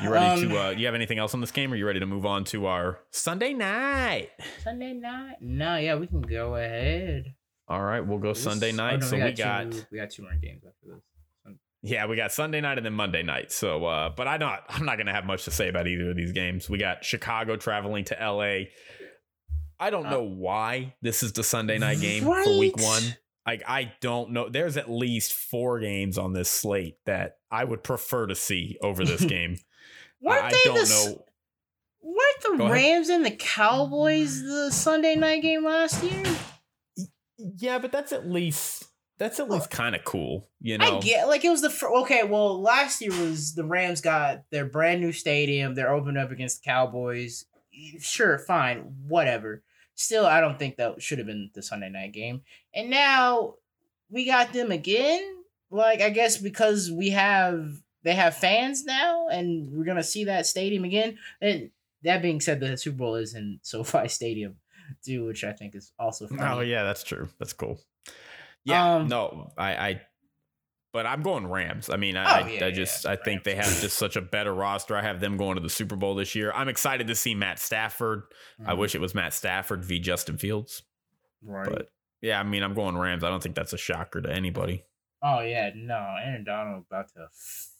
you ready um, to? Uh, you have anything else on this game? Or are you ready to move on to our Sunday night? Sunday night? No, yeah, we can go ahead. All right, we'll go This- Sunday oh, night. no, so we got, two, we got two more games after this. Yeah, we got Sunday night and then Monday night. So, uh, but I not I'm not gonna have much to say about either of these games. We got Chicago traveling to L.A. I don't Uh, know why this is the Sunday night game for Week One. Like I don't know. There's at least four games on this slate that I would prefer to see over this game. Weren't I they don't the, know. Weren't the Go ahead. Rams and the Cowboys the Sunday night game last year? Yeah, but that's at least that's at least kind of cool, you know. I get like it was the fir- okay. Well, last year was the Rams got their brand new stadium. They're opening up against the Cowboys. Sure, fine, whatever. Still, I don't think that should have been the Sunday night game. And now we got them again. Like I guess because we have they have fans now, and we're gonna see that stadium again. And that being said, the Super Bowl is in SoFi Stadium too, which I think is also oh, funny. Oh yeah, that's true. That's cool. Yeah, Um, no, I, I, but I'm going Rams. I mean, I, Oh, I, yeah, I just, I think they have just such a better roster. I have them going to the Super Bowl this year. I'm excited to see Matt Stafford. I Mhm. wish it was Matt Stafford v. Justin Fields, right. but yeah, I mean, I'm going Rams. I don't think that's a shocker to anybody. Oh yeah, no, Aaron Donald about to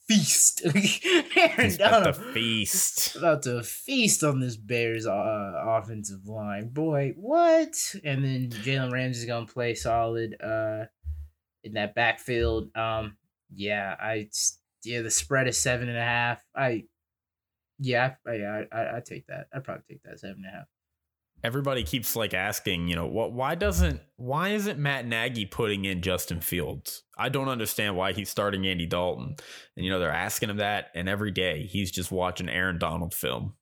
feast. Aaron He's about Donald to feast. about to feast on this Bears uh, offensive line. Boy, what? And then Jalen Ramsey's gonna play solid uh in that backfield. Um, yeah, I yeah the spread is seven and a half. I yeah, I I I, I take that. I'd probably take that seven and a half. Everybody keeps like asking, you know, what? Why doesn't? Why isn't Matt Nagy putting in Justin Fields? I don't understand why he's starting Andy Dalton. And you know, they're asking him that, and every day he's just watching Aaron Donald film,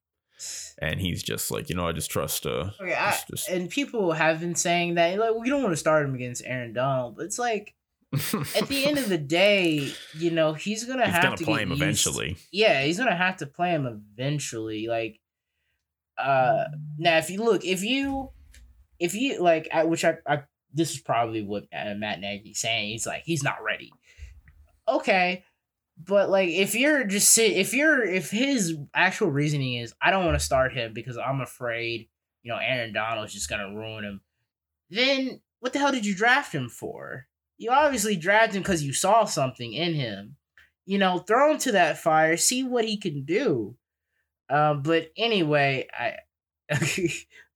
and he's just like, you know, I just trust. Uh, Okay, I, just, and people have been saying that like we don't want to start him against Aaron Donald, but it's like at the end of the day, you know, he's gonna he's have gonna to play get him used- eventually. Yeah, he's gonna have to play him eventually. Like, uh, now if you look, if you, if you like, I, which I, I, this is probably what uh, Matt Nagy's saying. He's like, he's not ready. Okay, but like, if you're just sit, if you're, if his actual reasoning is, I don't want to start him because I'm afraid, you know, Aaron Donald's just gonna ruin him. Then what the hell did you draft him for? You obviously drafted him because you saw something in him you know, throw him to that fire, see what he can do. Um, but anyway, I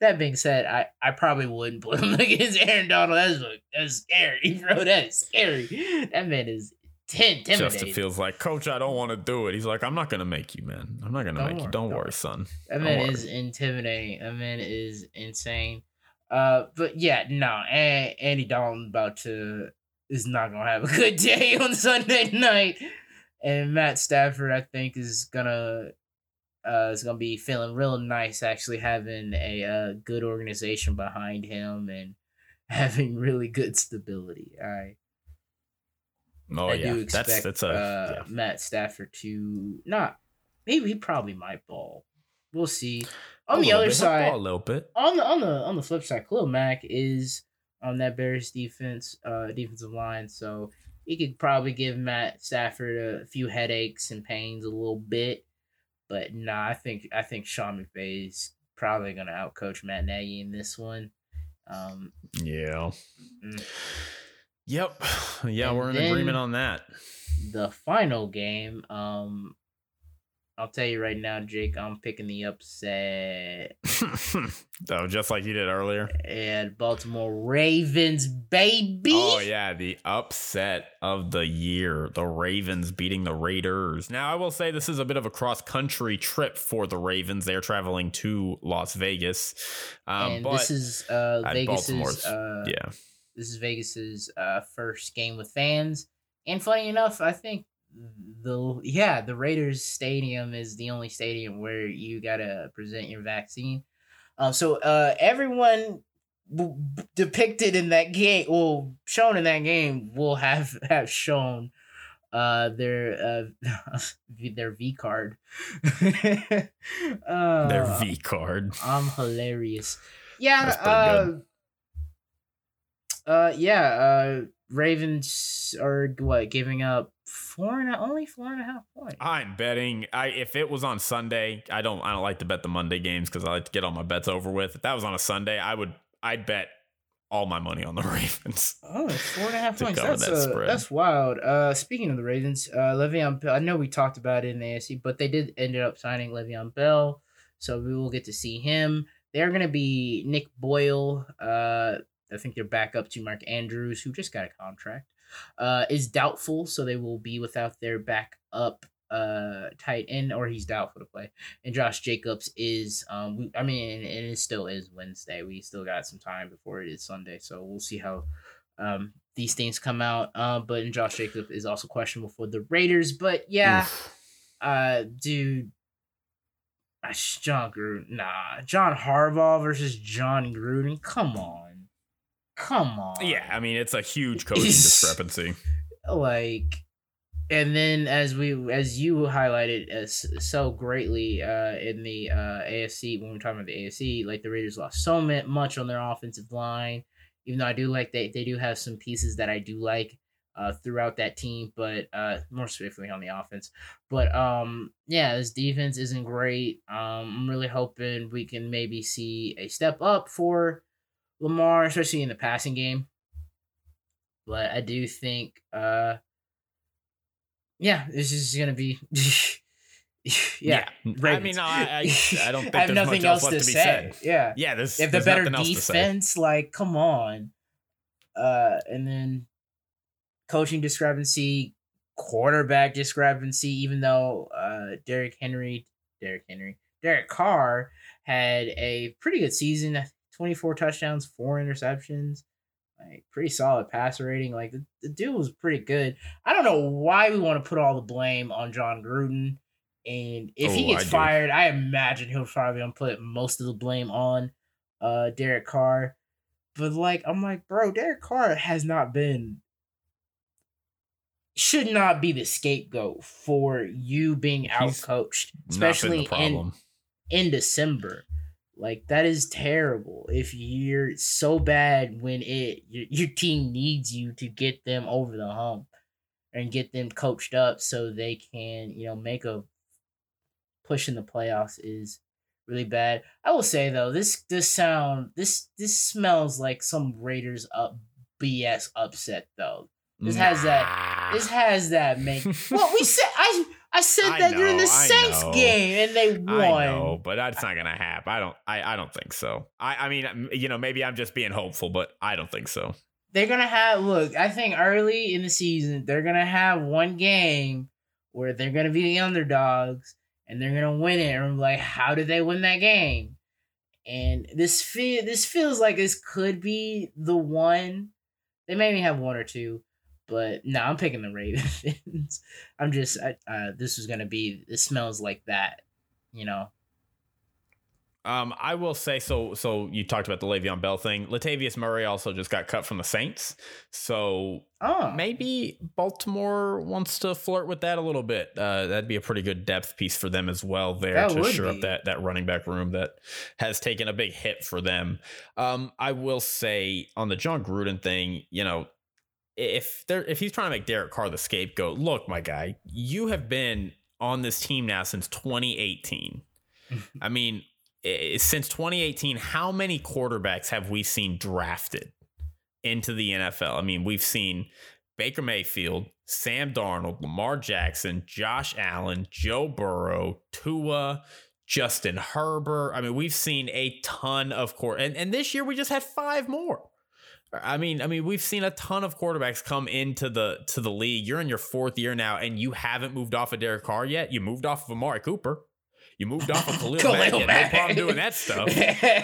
that being said, I, I probably wouldn't put him against Aaron Donald. That's that's scary, bro. That's scary. That man is intimidating. Justin feels like, Coach, I don't want to do it. He's like, I'm not gonna make you, man. I'm not gonna Don't make you. Don't don't worry, worry. son. That Don't man worry. is intimidating. That man is insane. Uh, but yeah, no, A- Andy Dalton about to is not gonna have a good day on Sunday night, and Matt Stafford, I think, is gonna uh is gonna be feeling real nice actually having a uh, good organization behind him and having really good stability. I Oh I yeah, do expect that's that's a uh, yeah. Matt Stafford to not maybe he probably might ball. We'll see. A On the other bit. Side, ball a little bit. on the on the on the flip side, Khalil Mack is on that Bears defense, uh, defensive line, so he could probably give Matt Stafford a few headaches and pains a little bit. But nah, I think I think Sean McVay is probably gonna outcoach Matt Nagy in this one. Um, Yeah. Mm. Yep. Yeah, And we're in agreement on that. the final game, um, I'll tell you right now, Jake, I'm picking the upset oh, just like you did earlier. and Baltimore Ravens, baby. Oh yeah, the upset of the year. The Ravens beating the Raiders. Now I will say this is a bit of a cross-country trip for the Ravens. They're traveling to Las Vegas. Um, and but this is uh Vegas's uh yeah. this is Vegas's uh first game with fans. And funny enough, I think the yeah, the Raiders stadium is the only stadium where you got to present your vaccine. Um so uh everyone w- depicted in that game, well shown in that game will have have shown uh their uh their V card. uh, Their V card. I'm hilarious. Yeah, uh, good. uh, yeah, uh, Ravens are what giving up four and a, only four and a half points. I'm betting. I if it was on Sunday, I don't. I don't like to bet the Monday games because I like to get all my bets over with. If that was on a Sunday, I would. I'd bet all my money on the Ravens. Oh, four and a half To points. That's that uh, that's wild. Uh, speaking of the Ravens, uh, Le'Veon, Bell- I know we talked about it in the AFC, but they did ended up signing Le'Veon Bell, so we will get to see him. They're gonna be Nick Boyle. Uh, I think they're back up to Mark Andrews, who just got a contract. Uh, is doubtful, so they will be without their backup uh tight end, or he's doubtful to play. And Josh Jacobs is um, we, I mean, and it still is Wednesday. We still got some time before it is Sunday, so we'll see how um these things come out. Uh, but and Josh Jacobs is also questionable for the Raiders. But yeah, Oof. uh, dude, Jon Gruden, nah, John Harbaugh versus Jon Gruden. Come on, come on. Yeah, I mean it's a huge coaching discrepancy. like and then as we as you highlighted as so greatly uh in the uh AFC when we're talking about the AFC like the Raiders lost so much on their offensive line even though I do like they they do have some pieces that I do like uh throughout that team but uh more specifically on the offense but um yeah this defense isn't great um I'm really hoping we can maybe see a step up for Lamar especially in the passing game but I do think uh yeah, this is gonna be yeah. I mean, no, I, I, I don't think I have there's nothing much else else to to be say. said. Yeah. Yeah, there's If the better nothing else to say. defense, like come on. Uh and then coaching discrepancy, quarterback discrepancy, even though uh Derrick Henry Derrick Henry, Derek Carr had a pretty good season, 24 touchdowns, four interceptions. Like pretty solid passer rating. Like the, the dude was pretty good. I don't know why we want to put all the blame on Jon Gruden. And if he Oh, gets I do. fired, I imagine he'll probably gonna put most of the blame on uh Derek Carr. But like I'm like, bro, Derek Carr has not been should not be the scapegoat for you being outcoached, especially in in December. Like that is terrible. If you're so bad when it your, your team needs you to get them over the hump and get them coached up so they can, you know, make a push in the playoffs is really bad. I will say though, this this sound this this smells like some Raiders up BS upset though. This has that- This has that make well we said I I said I that during know, the I Saints know. game and they won. I know, but that's not gonna happen. I don't. I, I don't think so. I. I mean, you know, maybe I'm just being hopeful, but I don't think so. they're gonna have look. I think early in the season they're gonna have one game where they're gonna be the underdogs and they're gonna win it. And I'm like, how did they win that game? And this feel this feels like this could be the one. They maybe have one or two, but no, I'm picking the Ravens. I'm just I, uh, this is gonna be. It smells like that, you know. Um, I will say so. So you talked about the Le'Veon Bell thing. Latavius Murray also just got cut from the Saints, so Oh, maybe Baltimore wants to flirt with that a little bit. Uh, that'd be a pretty good depth piece for them as well. There That to shore be. up that that running back room that has taken a big hit for them. Um, I will say on the Jon Gruden thing, you know, if they're if he's trying to make Derek Carr the scapegoat, look, my guy, you have been on this team now since 2018. I mean, since 2018, how many quarterbacks have we seen drafted into the NFL? I mean, we've seen Baker Mayfield, Sam Darnold, Lamar Jackson, Josh Allen, Joe Burrow, Tua, Justin Herbert. I mean, we've seen a ton of court, and and this year we just had five more. I mean, I mean, we've seen a ton of quarterbacks come into the to the league. You're in your fourth year now, and you haven't moved off of Derek Carr yet. You moved off of Amari Cooper. You moved off of Khalil, Khalil Mack. Yeah, No problem doing that stuff.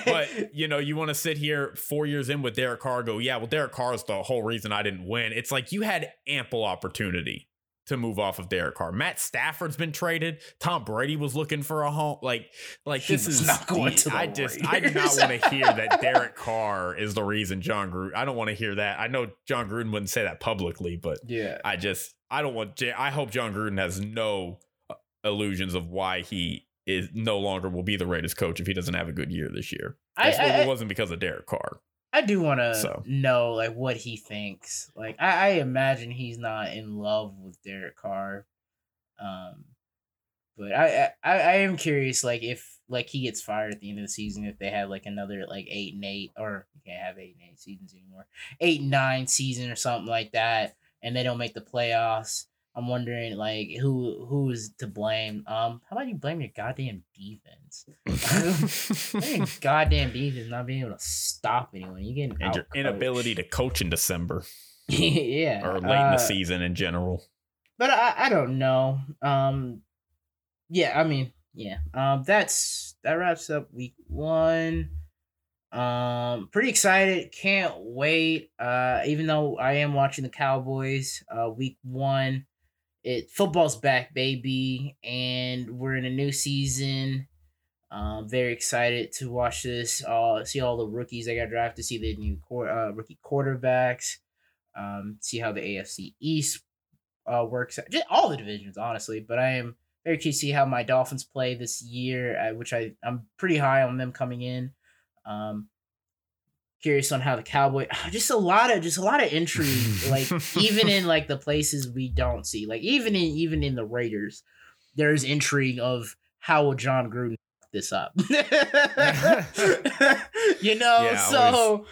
but you know, you want to sit here four years in with Derek Carr, go, yeah, well, Derek Carr is the whole reason I didn't win. It's like you had ample opportunity to move off of Derek Carr. Matt Stafford's been traded. Tom Brady was looking for a home. Like, like He this is not going to the I just I do not want to hear that Derek Carr is the reason Jon Gruden. I don't want to hear that. I know Jon Gruden wouldn't say that publicly, but yeah. I just I don't want. I hope Jon Gruden has no uh, illusions of why he is no longer will be the Raiders coach if he doesn't have a good year this year. I, That's I, what- I- it wasn't because of Derek Carr. I do want to So. know like what he thinks. Like I, I imagine he's not in love with Derek Carr. Um, but I, I I am curious like if like he gets fired at the end of the season if they have like another like eight and eight or you can't have eight and eight seasons anymore eight and nine season or something like that and they don't make the playoffs. I'm wondering like who who is to blame. Um, how about you blame your goddamn defense? Your goddamn defense not being able to stop anyone. You getting and your inability to coach in December yeah, or late in the uh, season in general. But I, I don't know. Um, yeah, I mean, yeah. Um, that's that wraps up week one. Um, pretty excited. Can't wait. Uh, even though I am watching the Cowboys. Uh, week one. It football's back, baby, and we're in a new season. Um, very excited to watch this. Uh, see all the rookies that got drafted. See the new quar- uh, rookie quarterbacks. Um, see how the AFC East uh, works. Just all the divisions, honestly. But I am very curious to see how my Dolphins play this year, uh, which I I'm pretty high on them coming in. Um, curious on how the Cowboy. Just a lot of just a lot of intrigue. like even in like the places we don't see, like even in even in the Raiders, there's intrigue of how will Jon Gruden this up. you know, Yeah, so.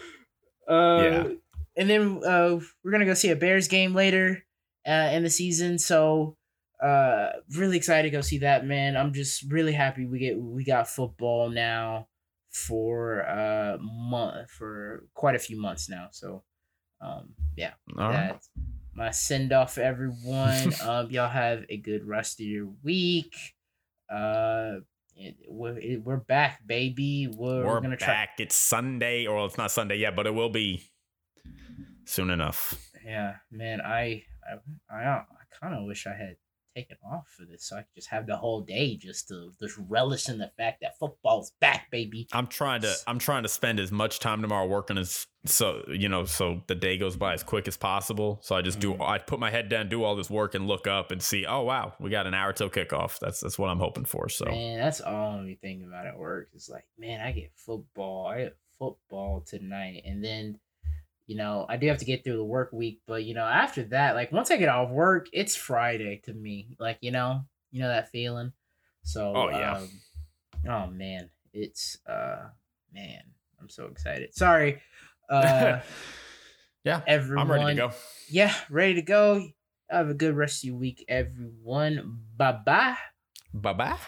Uh, Yeah. and then uh, we're gonna go see a Bears game later uh, in the season. So uh, really excited to go see that. Man, I'm just really happy we get we got football now for uh month for quite a few months now. So um, yeah, All right. that's my send off, everyone. um, y'all have a good rest of your week. Uh, it, we're, it, we're back, baby. We're, We're, gonna try. back. It's Sunday, or it's not Sunday yet, but it will be soon enough. Yeah, man, I I I, I kind of wish I had taken off for this so I could just have the whole day just to just relish in the fact that football's back, baby. I'm trying to I'm trying to spend as much time tomorrow working as so you know so the day goes by as quick as possible. So I just do Mhm. I put my head down, do all this work, and look up and see. Oh wow, we got an hour till kickoff. That's that's what I'm hoping for. So Man, that's all I'm thinking about at work. It's like, man, I get football. I get football tonight, and then. You know, I do have to get through the work week, but you know, after that, like once I get off work, it's Friday to me. Like, you know, you know that feeling. So, Oh, yeah. um, oh man, it's uh, man, I'm so excited. Sorry, uh, yeah, everyone. I'm ready to go. Yeah, ready to go. Have a good rest of your week, everyone. Bye bye. Bye bye.